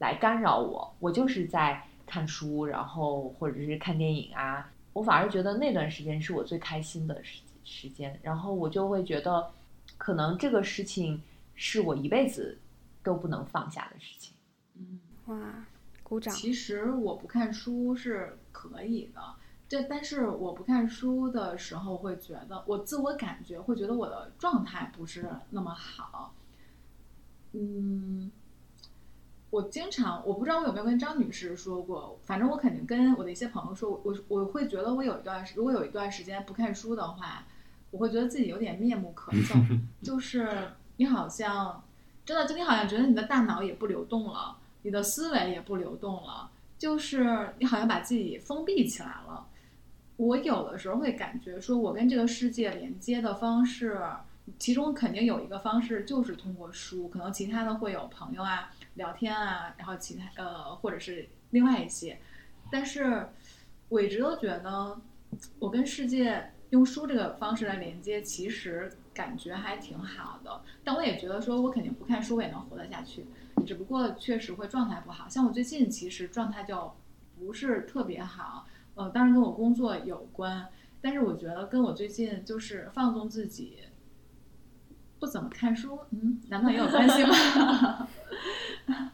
来干扰我，我就是在看书，然后或者是看电影啊。我反而觉得那段时间是我最开心的时时间，然后我就会觉得，可能这个事情。是我一辈子都不能放下的事情。嗯，哇，鼓掌。其实我不看书是可以的，这但是我不看书的时候会觉得，我自我感觉会觉得我的状态不是那么好。嗯，我经常我不知道我有没有跟张女士说过，反正我肯定跟我的一些朋友说，我我会觉得我有一段如果有一段时间不看书的话，我会觉得自己有点面目可憎，*laughs* 就是。你好像真的，就你好像觉得你的大脑也不流动了，你的思维也不流动了，就是你好像把自己封闭起来了。我有的时候会感觉说，我跟这个世界连接的方式，其中肯定有一个方式就是通过书，可能其他的会有朋友啊、聊天啊，然后其他呃，或者是另外一些。但是我一直都觉得，我跟世界用书这个方式来连接，其实。感觉还挺好的，但我也觉得说，我肯定不看书我也能活得下去，只不过确实会状态不好。像我最近其实状态就不是特别好，呃，当然跟我工作有关，但是我觉得跟我最近就是放纵自己，不怎么看书，嗯，难道也有关系吗？*laughs*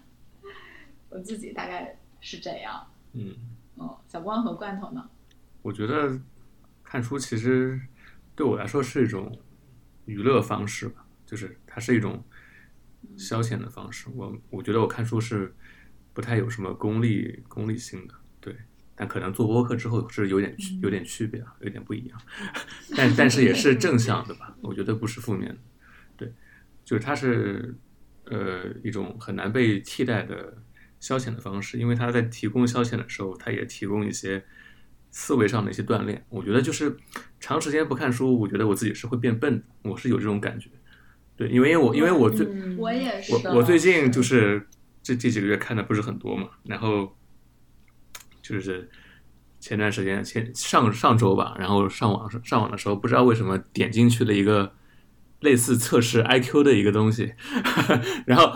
我自己大概是这样。嗯，哦，小光和罐头呢？我觉得看书其实对我来说是一种娱乐方式吧，就是它是一种消遣的方式。我我觉得我看书是不太有什么功利功利性的，对。但可能做播客之后是有点区有点区别啊，有点不一样。*laughs* 但但是也是正向的吧，我觉得不是负面的。对，就是它是呃一种很难被替代的消遣的方式，因为它在提供消遣的时候，它也提供一些思维上的一些锻炼。我觉得就是长时间不看书，我觉得我自己是会变笨的，我是有这种感觉。对，因为我因为我最嗯我也是我我最近就是这这几个月看的不是很多嘛，然后就是前段时间前上上周吧，然后上网上网的时候，不知道为什么点进去了一个类似测试 IQ 的一个东西，*laughs* 然后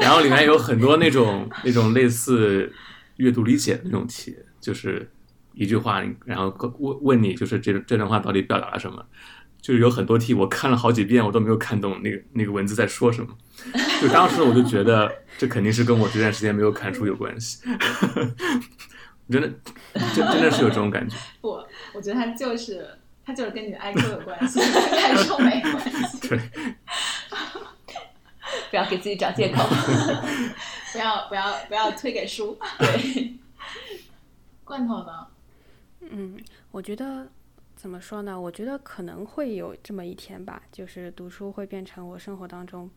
然后里面有很多那种那种类似阅读理解的那种题，就是一句话，然后问问你就是这这段话到底表达了什么。就是有很多题，我看了好几遍，我都没有看懂那个那个文字在说什么。就当时我就觉得，这肯定是跟我这段时间没有看书有关系。真的，真真的是有这种感觉。*laughs* 不，我觉得他就是他就是跟你的 IQ 有关系，看书没关系。对，不要给自己找借口。*laughs* 不要不要不要推给书。*laughs* 对，罐头呢？嗯，我觉得怎么说呢？我觉得可能会有这么一天吧，就是读书会变成我生活当中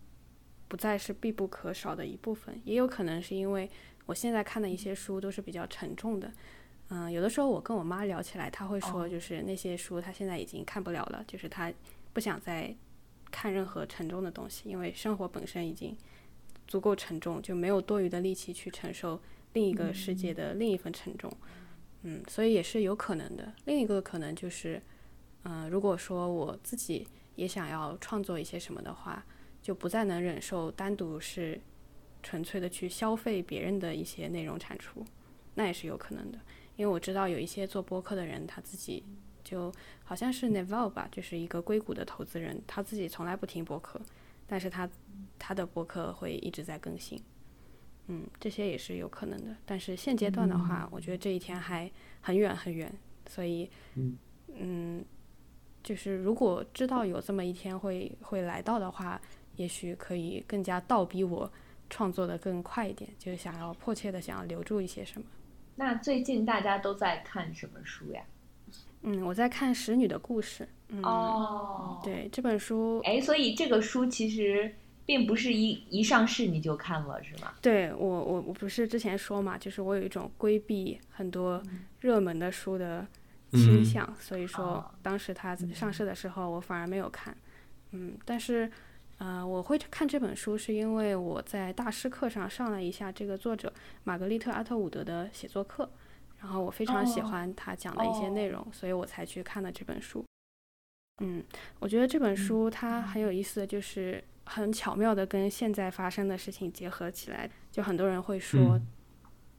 不再是必不可少的一部分。也有可能是因为我现在看的一些书都是比较沉重的。嗯，有的时候我跟我妈聊起来，她会说，就是那些书她现在已经看不了了，就是她不想再看任何沉重的东西，因为生活本身已经足够沉重，就没有多余的力气去承受另一个世界的另一份沉重。嗯，嗯所以也是有可能的。另一个可能就是，嗯、如果说我自己也想要创作一些什么的话，就不再能忍受单独是纯粹的去消费别人的一些内容产出，那也是有可能的。因为我知道有一些做播客的人，他自己就好像是 Naval 吧，就是一个硅谷的投资人，他自己从来不听播客，但是他他的播客会一直在更新。嗯，这些也是有可能的，但是现阶段的话，我觉得这一天还很远很远，所以，嗯就是如果知道有这么一天会会来到的话，也许可以更加倒逼我创作的更快一点，就是想要迫切的想要留住一些什么。那最近大家都在看什么书呀？嗯，我在看《使女的故事》。嗯，哦，对这本书，哎，所以这个书其实并不是一一上市你就看了，是吗？对我我我不是之前说嘛，就是我有一种规避很多热门的书的倾向，所以说哦。当时它上市的时候，我反而没有看。嗯，但是，呃，我会看这本书是因为我在大师课上上了一下这个作者玛格丽特·阿特伍德的写作课，然后我非常喜哦。欢他讲的一些内容，所以我才去看了这本书。嗯，我觉得这本书它很有意思的就是很巧妙的跟现在发生的事情结合起来。就很多人会说，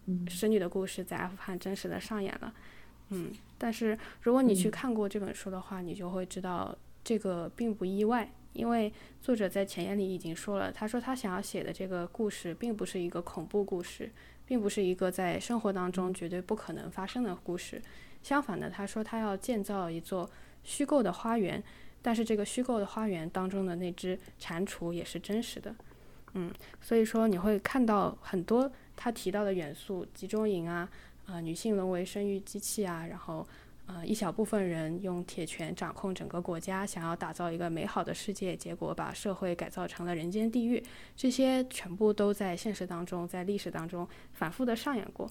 嗯《使女的故事》在阿富汗真实的上演了。嗯，但是如果你去嗯看过这本书的话，你就会知道这个并不意外，因为作者在前言里已经说了，他说他想要写的这个故事并不是一个恐怖故事，并不是一个在生活当中绝对不可能发生的故事。相反的，他说他要建造一座虚构的花园，但是这个虚构的花园当中的那只蟾蜍也是真实的。嗯，所以说你会看到很多他提到的元素，集中营啊，呃，女性沦为生育机器啊，然后呃，一小部分人用铁拳掌控整个国家，想要打造一个美好的世界，结果把社会改造成了人间地狱。这些全部都在现实当中，在历史当中反复的上演过。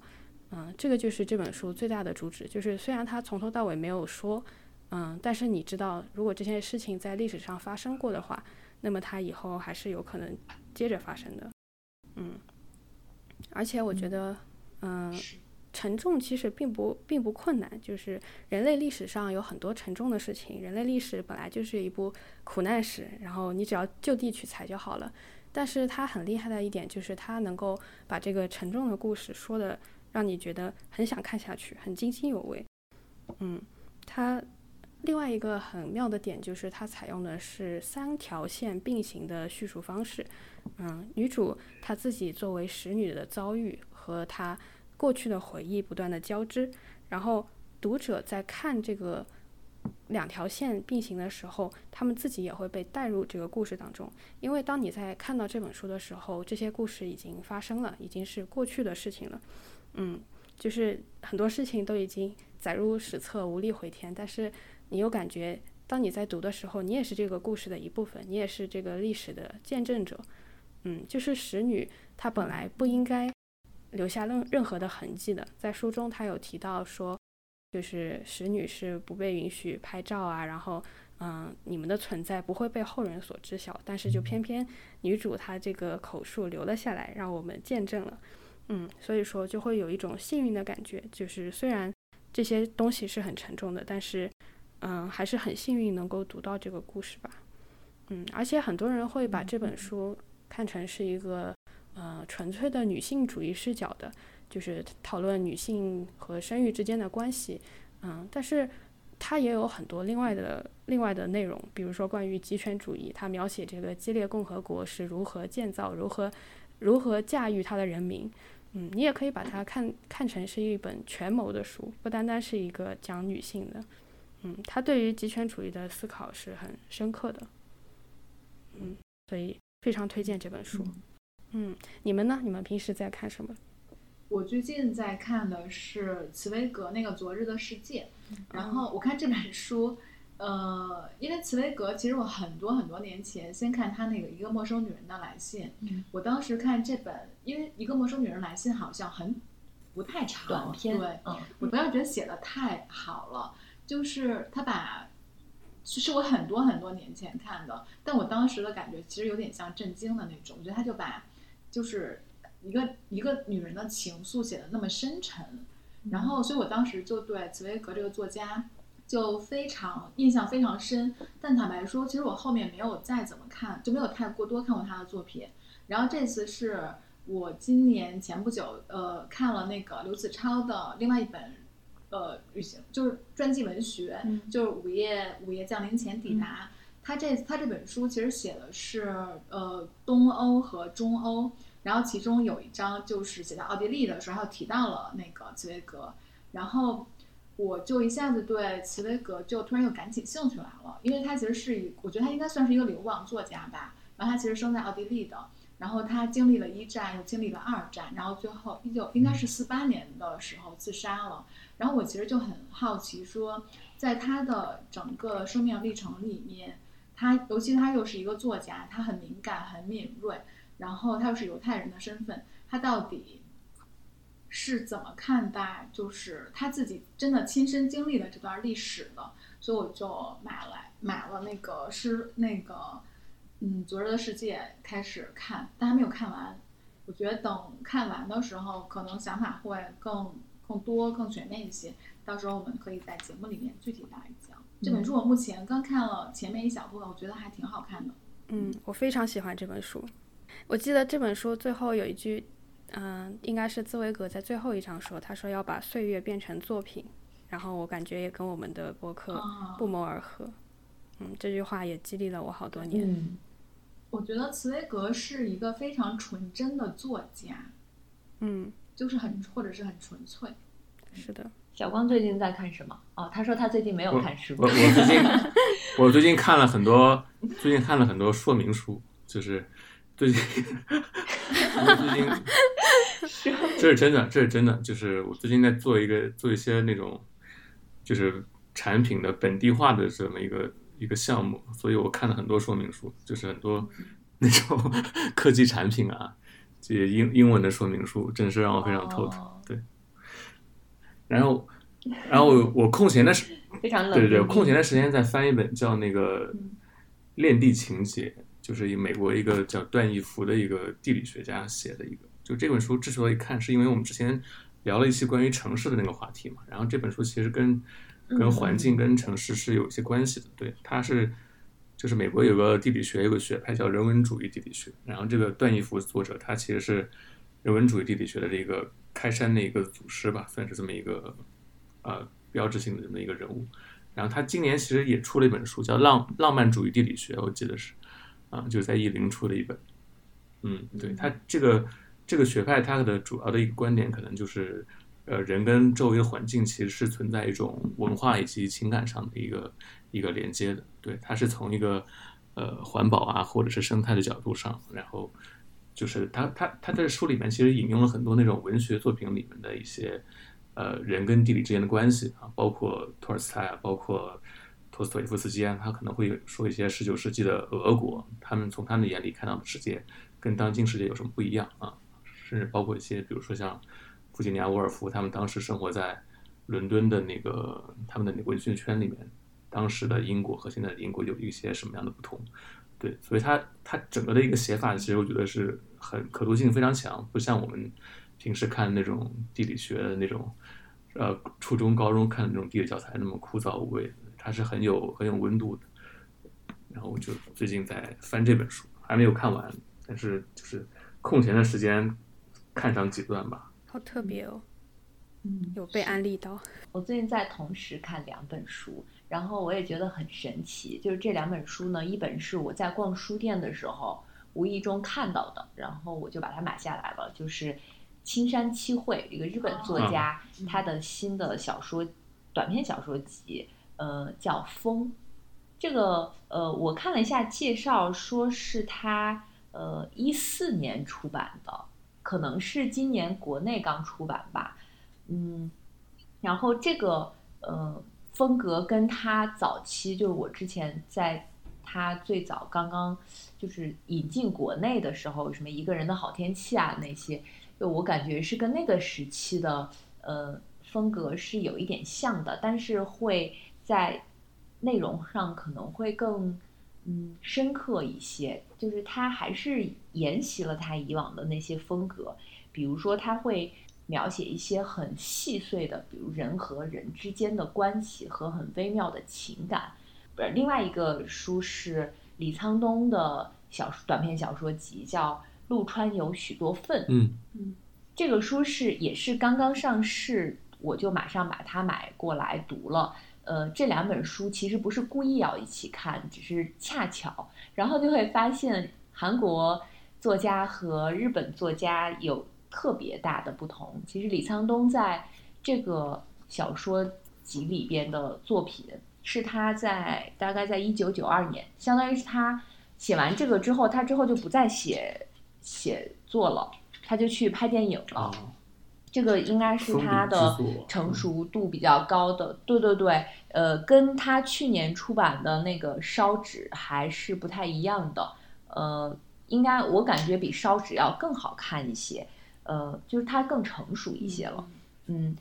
嗯，这个就是这本书最大的主旨，就是虽然他从头到尾没有说，嗯，但是你知道，如果这件事情在历史上发生过的话，那么它以后还是有可能接着发生的。嗯，而且我觉得，嗯，沉重其实并不并不困难，就是人类历史上有很多沉重的事情，人类历史本来就是一部苦难史，然后你只要就地取材就好了。但是它很厉害的一点就是它能够把这个沉重的故事说的让你觉得很想看下去，很津津有味。嗯，它另外一个很妙的点就是它采用的是三条线并行的叙述方式。嗯，女主她自己作为使女的遭遇和她过去的回忆不断的交织，然后读者在看这个。两条线并行的时候，他们自己也会被带入这个故事当中。因为当你在看到这本书的时候，这些故事已经发生了，已经是过去的事情了。嗯，就是很多事情都已经载入史册，无力回天。但是你又感觉，当你在读的时候，你也是这个故事的一部分，你也是这个历史的见证者。嗯，就是使女她本来不应该留下任任何的痕迹的。在书中，她有提到说。就是使女是不被允许拍照啊，然后，嗯，你们的存在不会被后人所知晓，但是就偏偏女主她这个口述留了下来，让我们见证了，嗯，所以说就会有一种幸运的感觉，就是虽然这些东西是很沉重的，但是，嗯，还是很幸运能够读到这个故事吧，嗯，而且很多人会把这本书看成是一个，呃，纯粹的女性主义视角的。就是讨论女性和生育之间的关系，嗯，但是它也有很多另外的另外的内容，比如说关于集权主义，它描写这个激烈共和国是如何建造、如何如何驾驭它的人民，嗯，你也可以把它看看成是一本权谋的书，不单单是一个讲女性的，嗯，他对于极权主义的思考是很深刻的，嗯，所以非常推荐这本书，嗯，你们呢？你们平时在看什么？我最近在看的是茨威格那个《昨日的世界》，然后我看这本书，呃，因为茨威格其实我很多很多年前先看他那个《一个陌生女人的来信》，我当时看这本，因为《一个陌生女人来信》好像很不太长，短篇，对，我当时觉得写的太好了，就是他把，其实我很多很多年前看的，但我当时的感觉其实有点像震惊的那种，我觉得他就把，就是。一个一个女人的情愫写的那么深沉，然后，所以我当时就对茨威格这个作家就非常印象非常深。但坦白说，其实我后面没有再怎么看，就没有太过多看过他的作品。然后这次是我今年前不久呃看了那个刘子超的另外一本呃旅行，就是传记文学，就是午夜午夜降临前抵达。他这他这本书其实写的是呃东欧和中欧。然后其中有一章就是写到奥地利的时候，提到了那个茨威格，然后我就一下子对茨威格就突然又感起兴趣来了，因为他其实是一，我觉得他应该算是一个流亡作家吧。然后他其实生在奥地利的，然后他经历了一战，又经历了二战，然后最后一九应该是四八年的时候自杀了。然后我其实就很好奇，说在他的整个生命历程里面，他尤其他又是一个作家，他很敏感，很敏锐。然后他又是犹太人的身份，他到底是怎么看待？就是他自己真的亲身经历了这段历史的，所以我就买来买了那个是那个嗯《昨日的世界》开始看，但还没有看完。我觉得等看完的时候，可能想法会更更多、更全面一些。到时候我们可以在节目里面具体来讲。这本书我目前刚看了前面一小部分，我觉得还挺好看的。嗯，我非常喜欢这本书。我记得这本书最后有一句，嗯，应该是茨威格在最后一章说，他说要把岁月变成作品，然后我感觉也跟我们的博客不谋而合，嗯，这句话也激励了我好多年。嗯，我觉得茨威格是一个非常纯真的作家，嗯，就是很或者是很纯粹。是的，小光最近在看什么？哦，他说他最近没有看书。我我最近 *laughs* 我最近看了很多，最近看了很多说明书，就是。最近，最近，*laughs* 这是真的，这是真的。就是我最近在做一个做一些那种，就是产品的本地化的这么一个一个项目，所以我看了很多说明书，就是很多那种 *laughs* 科技产品啊，这些英英文的说明书，真是让我非常头疼。对，然后，然后我我空闲的时，*laughs* 非常冷，对对对，空闲的时间在翻一本叫那个《恋地情节》。就是以美国一个叫段义孚的一个地理学家写的一个，就这本书之所以看，是因为我们之前聊了一期关于城市的那个话题嘛。然后这本书其实跟跟环境、跟城市是有一些关系的。对，它是就是美国有个地理学有个学派叫人文主义地理学。然后这个段义孚作者他其实是人文主义地理学的这个开山的一个祖师吧，算是这么一个呃标志性的这么一个人物。然后他今年其实也出了一本书，叫《浪浪漫主义地理学》，我记得是，啊，就在译林出的一本。嗯，对他这个这个学派，它的主要的一个观点可能就是，呃，人跟周围的环境其实是存在一种文化以及情感上的一个一个连接的。对，它是从一个呃环保啊或者是生态的角度上，然后就是他他他在书里面其实引用了很多那种文学作品里面的一些呃人跟地理之间的关系啊，包括托尔斯泰啊，包括托斯托耶夫斯基啊，他可能会说一些十九世纪的俄国，他们从他们眼里看到的世界。跟当今世界有什么不一样啊？甚至包括一些，比如说像弗吉尼亚·沃尔夫，他们当时生活在伦敦的那个他们的那个文学圈里面，当时的英国和现在的英国有一些什么样的不同？对，所以它它整个的一个写法，其实我觉得是很可读性非常强，不像我们平时看那种地理学的那种，呃，初中、高中看的那种地理教材那么枯燥无味，它是很有很有温度的。然后我就最近在翻这本书，还没有看完。但是就是空闲的时间看上几段吧，好特别哦，嗯，有被安利到。我最近在同时看两本书，然后我也觉得很神奇。就是这两本书呢，一本是我在逛书店的时候无意中看到的，然后我就把它买下来了。就是青山七惠，一个日本作家，他的新的小说短篇小说集，呃，叫《风》。这个呃，我看了一下介绍，说是他。呃，一四年出版的，可能是今年国内刚出版吧，嗯，然后这个呃风格跟他早期就是我之前在他最早刚刚就是引进国内的时候，什么一个人的好天气啊那些，就我感觉是跟那个时期的呃风格是有一点像的，但是会在内容上可能会更。嗯，深刻一些，就是他还是沿袭了他以往的那些风格，比如说他会描写一些很细碎的，比如人和人之间的关系和很微妙的情感。不是，另外一个书是李沧东的小短篇小说集，叫《陆川有许多份》。嗯嗯，这个书是也是刚刚上市，我就马上把它买过来读了。呃，这两本书其实不是故意要一起看，只是恰巧，然后就会发现韩国作家和日本作家有特别大的不同。其实李沧东在这个小说集里边的作品，是他在大概在一九九二年，相当于是他写完这个之后，他之后就不再写写作了，他就去拍电影了。这个应该是他的成熟度比较高的，对对对，呃，跟他去年出版的那个《烧纸》还是不太一样的，呃，应该我感觉比《烧纸》要更好看一些，呃，就是它更成熟一些了，嗯，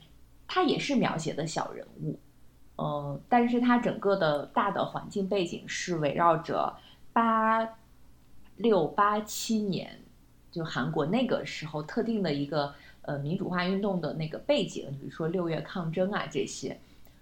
它也是描写的小人物，呃，但是它整个的大的环境背景是围绕着八六八七年，就韩国那个时候特定的一个。呃，民主化运动的那个背景，比如说六月抗争啊这些，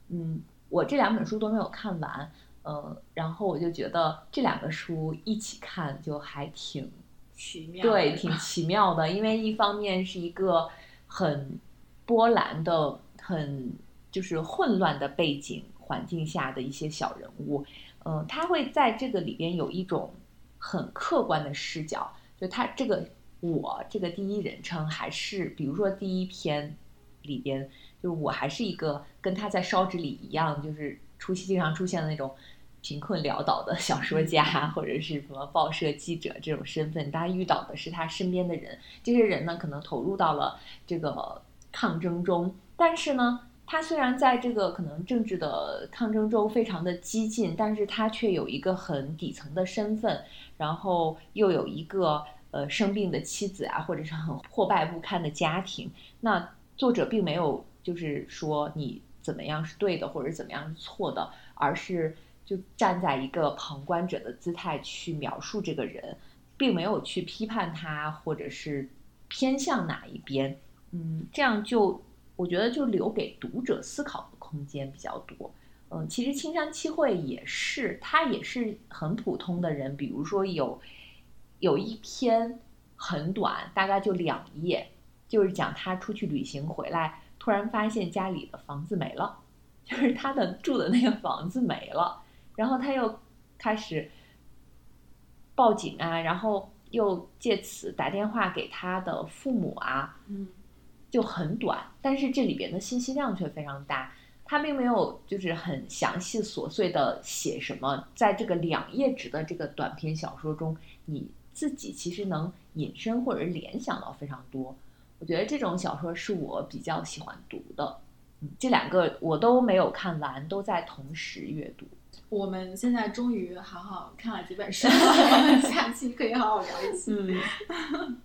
嗯，我这两本书都没有看完，呃，然后我就觉得这两个书一起看就还挺奇妙，对，挺奇妙的，因为一方面是一个很波澜的、很就是混乱的背景环境下的一些小人物，嗯，他会在这个里边有一种很客观的视角，就他这个。我这个第一人称还是，比如说第一篇里边，就是我还是一个跟他在烧纸里一样，就是出戏经常出现的那种贫困潦倒的小说家或者是什么报社记者这种身份。他遇到的是他身边的人，这些人呢可能投入到了这个抗争中，但是呢，他虽然在这个可能政治的抗争中非常的激进，但是他却有一个很底层的身份，然后又有一个。呃，生病的妻子啊，或者是很破败不堪的家庭，那作者并没有就是说你怎么样是对的，或者怎么样是错的，而是就站在一个旁观者的姿态去描述这个人，并没有去批判他，或者是偏向哪一边。嗯，这样就我觉得就留给读者思考的空间比较多。嗯，其实青山七惠也是，他也是很普通的人，比如说有。有一篇很短，大概就两页，就是讲他出去旅行回来，突然发现家里的房子没了，*laughs* 就是他的住的那个房子没了，然后他又开始报警啊，然后又借此打电话给他的父母啊，嗯就很短，但是这里边的信息量却非常大。他并没有就是很详细琐碎的写什么，在这个两页纸的这个短篇小说中，你自己其实能引申或者联想到非常多。我觉得这种小说是我比较喜欢读的。嗯，这两个我都没有看完，都在同时阅读。我们现在终于好好看了几本书了，我 *laughs* 们 *laughs* 下期可以好好聊一期。嗯，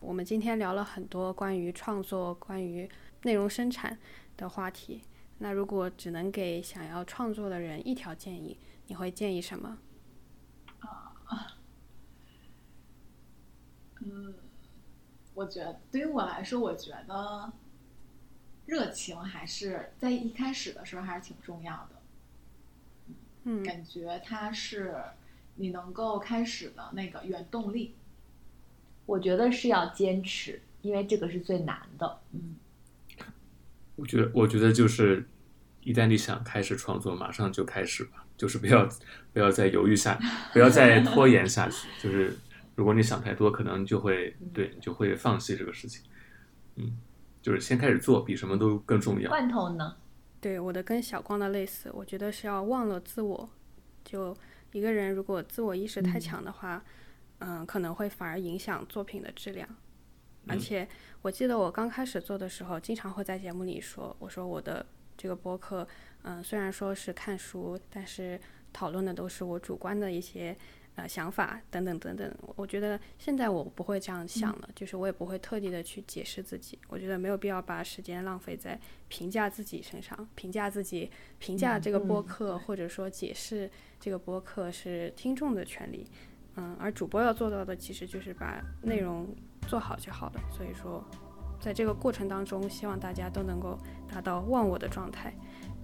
我们今天聊了很多关于创作、关于内容生产的话题。那如果只能给想要创作的人一条建议，你会建议什么？啊 *laughs* 嗯，我觉得对于我来说，我觉得热情还是在一开始的时候还是挺重要的。嗯感觉它是你能够开始的那个原动力。我觉得是要坚持，因为这个是最难的。嗯我觉得，我觉得就是，一旦你想开始创作，马上就开始吧，就是不要不要再犹豫下，不要再拖延下去。就是如果你想太多，可能就会对你就会放弃这个事情。嗯，就是先开始做，比什么都更重要。罐头呢？对我的跟小光的类似，我觉得是要忘了自我。就一个人如果自我意识太强的话，嗯、可能会反而影响作品的质量。而嗯且我记得我刚开始做的时候，经常会在节目里说，我说我的这个播客，嗯、虽然说是看书，但是讨论的都是我主观的一些呃想法等等等等。我觉得现在我不会这样想了，就是我也不会特地的去解释自己。我觉得没有必要把时间浪费在评价自己身上，评价自己，评价这个播客，或者说解释这个播客是听众的权利。嗯，而主播要做到的其实就是把内容做好就好了。所以说，在这个过程当中，希望大家都能够达到忘我的状态。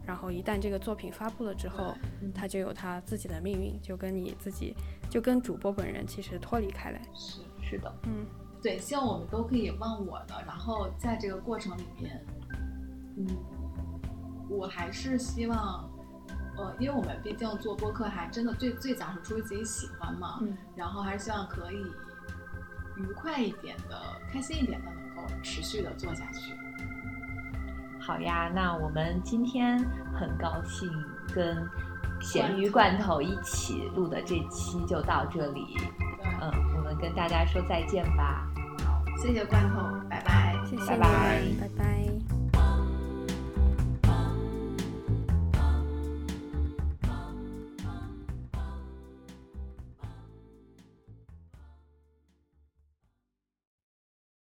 然后一旦这个作品发布了之后，它就有它自己的命运，就跟你自己，就跟主播本人其实脱离开来。是是的，嗯，对，希望我们都可以忘我的，然后在这个过程里面，嗯，我还是希望，呃，因为我们毕竟做播客还真的最最早是出于自己喜欢嘛，嗯，然后还是希望可以愉快一点的、开心一点的，能够持续的做下去。好呀，那我们今天很高兴跟咸鱼罐头一起录的这期就到这里，嗯，我们跟大家说再见吧。好，谢谢罐头，拜拜。谢谢拜拜拜拜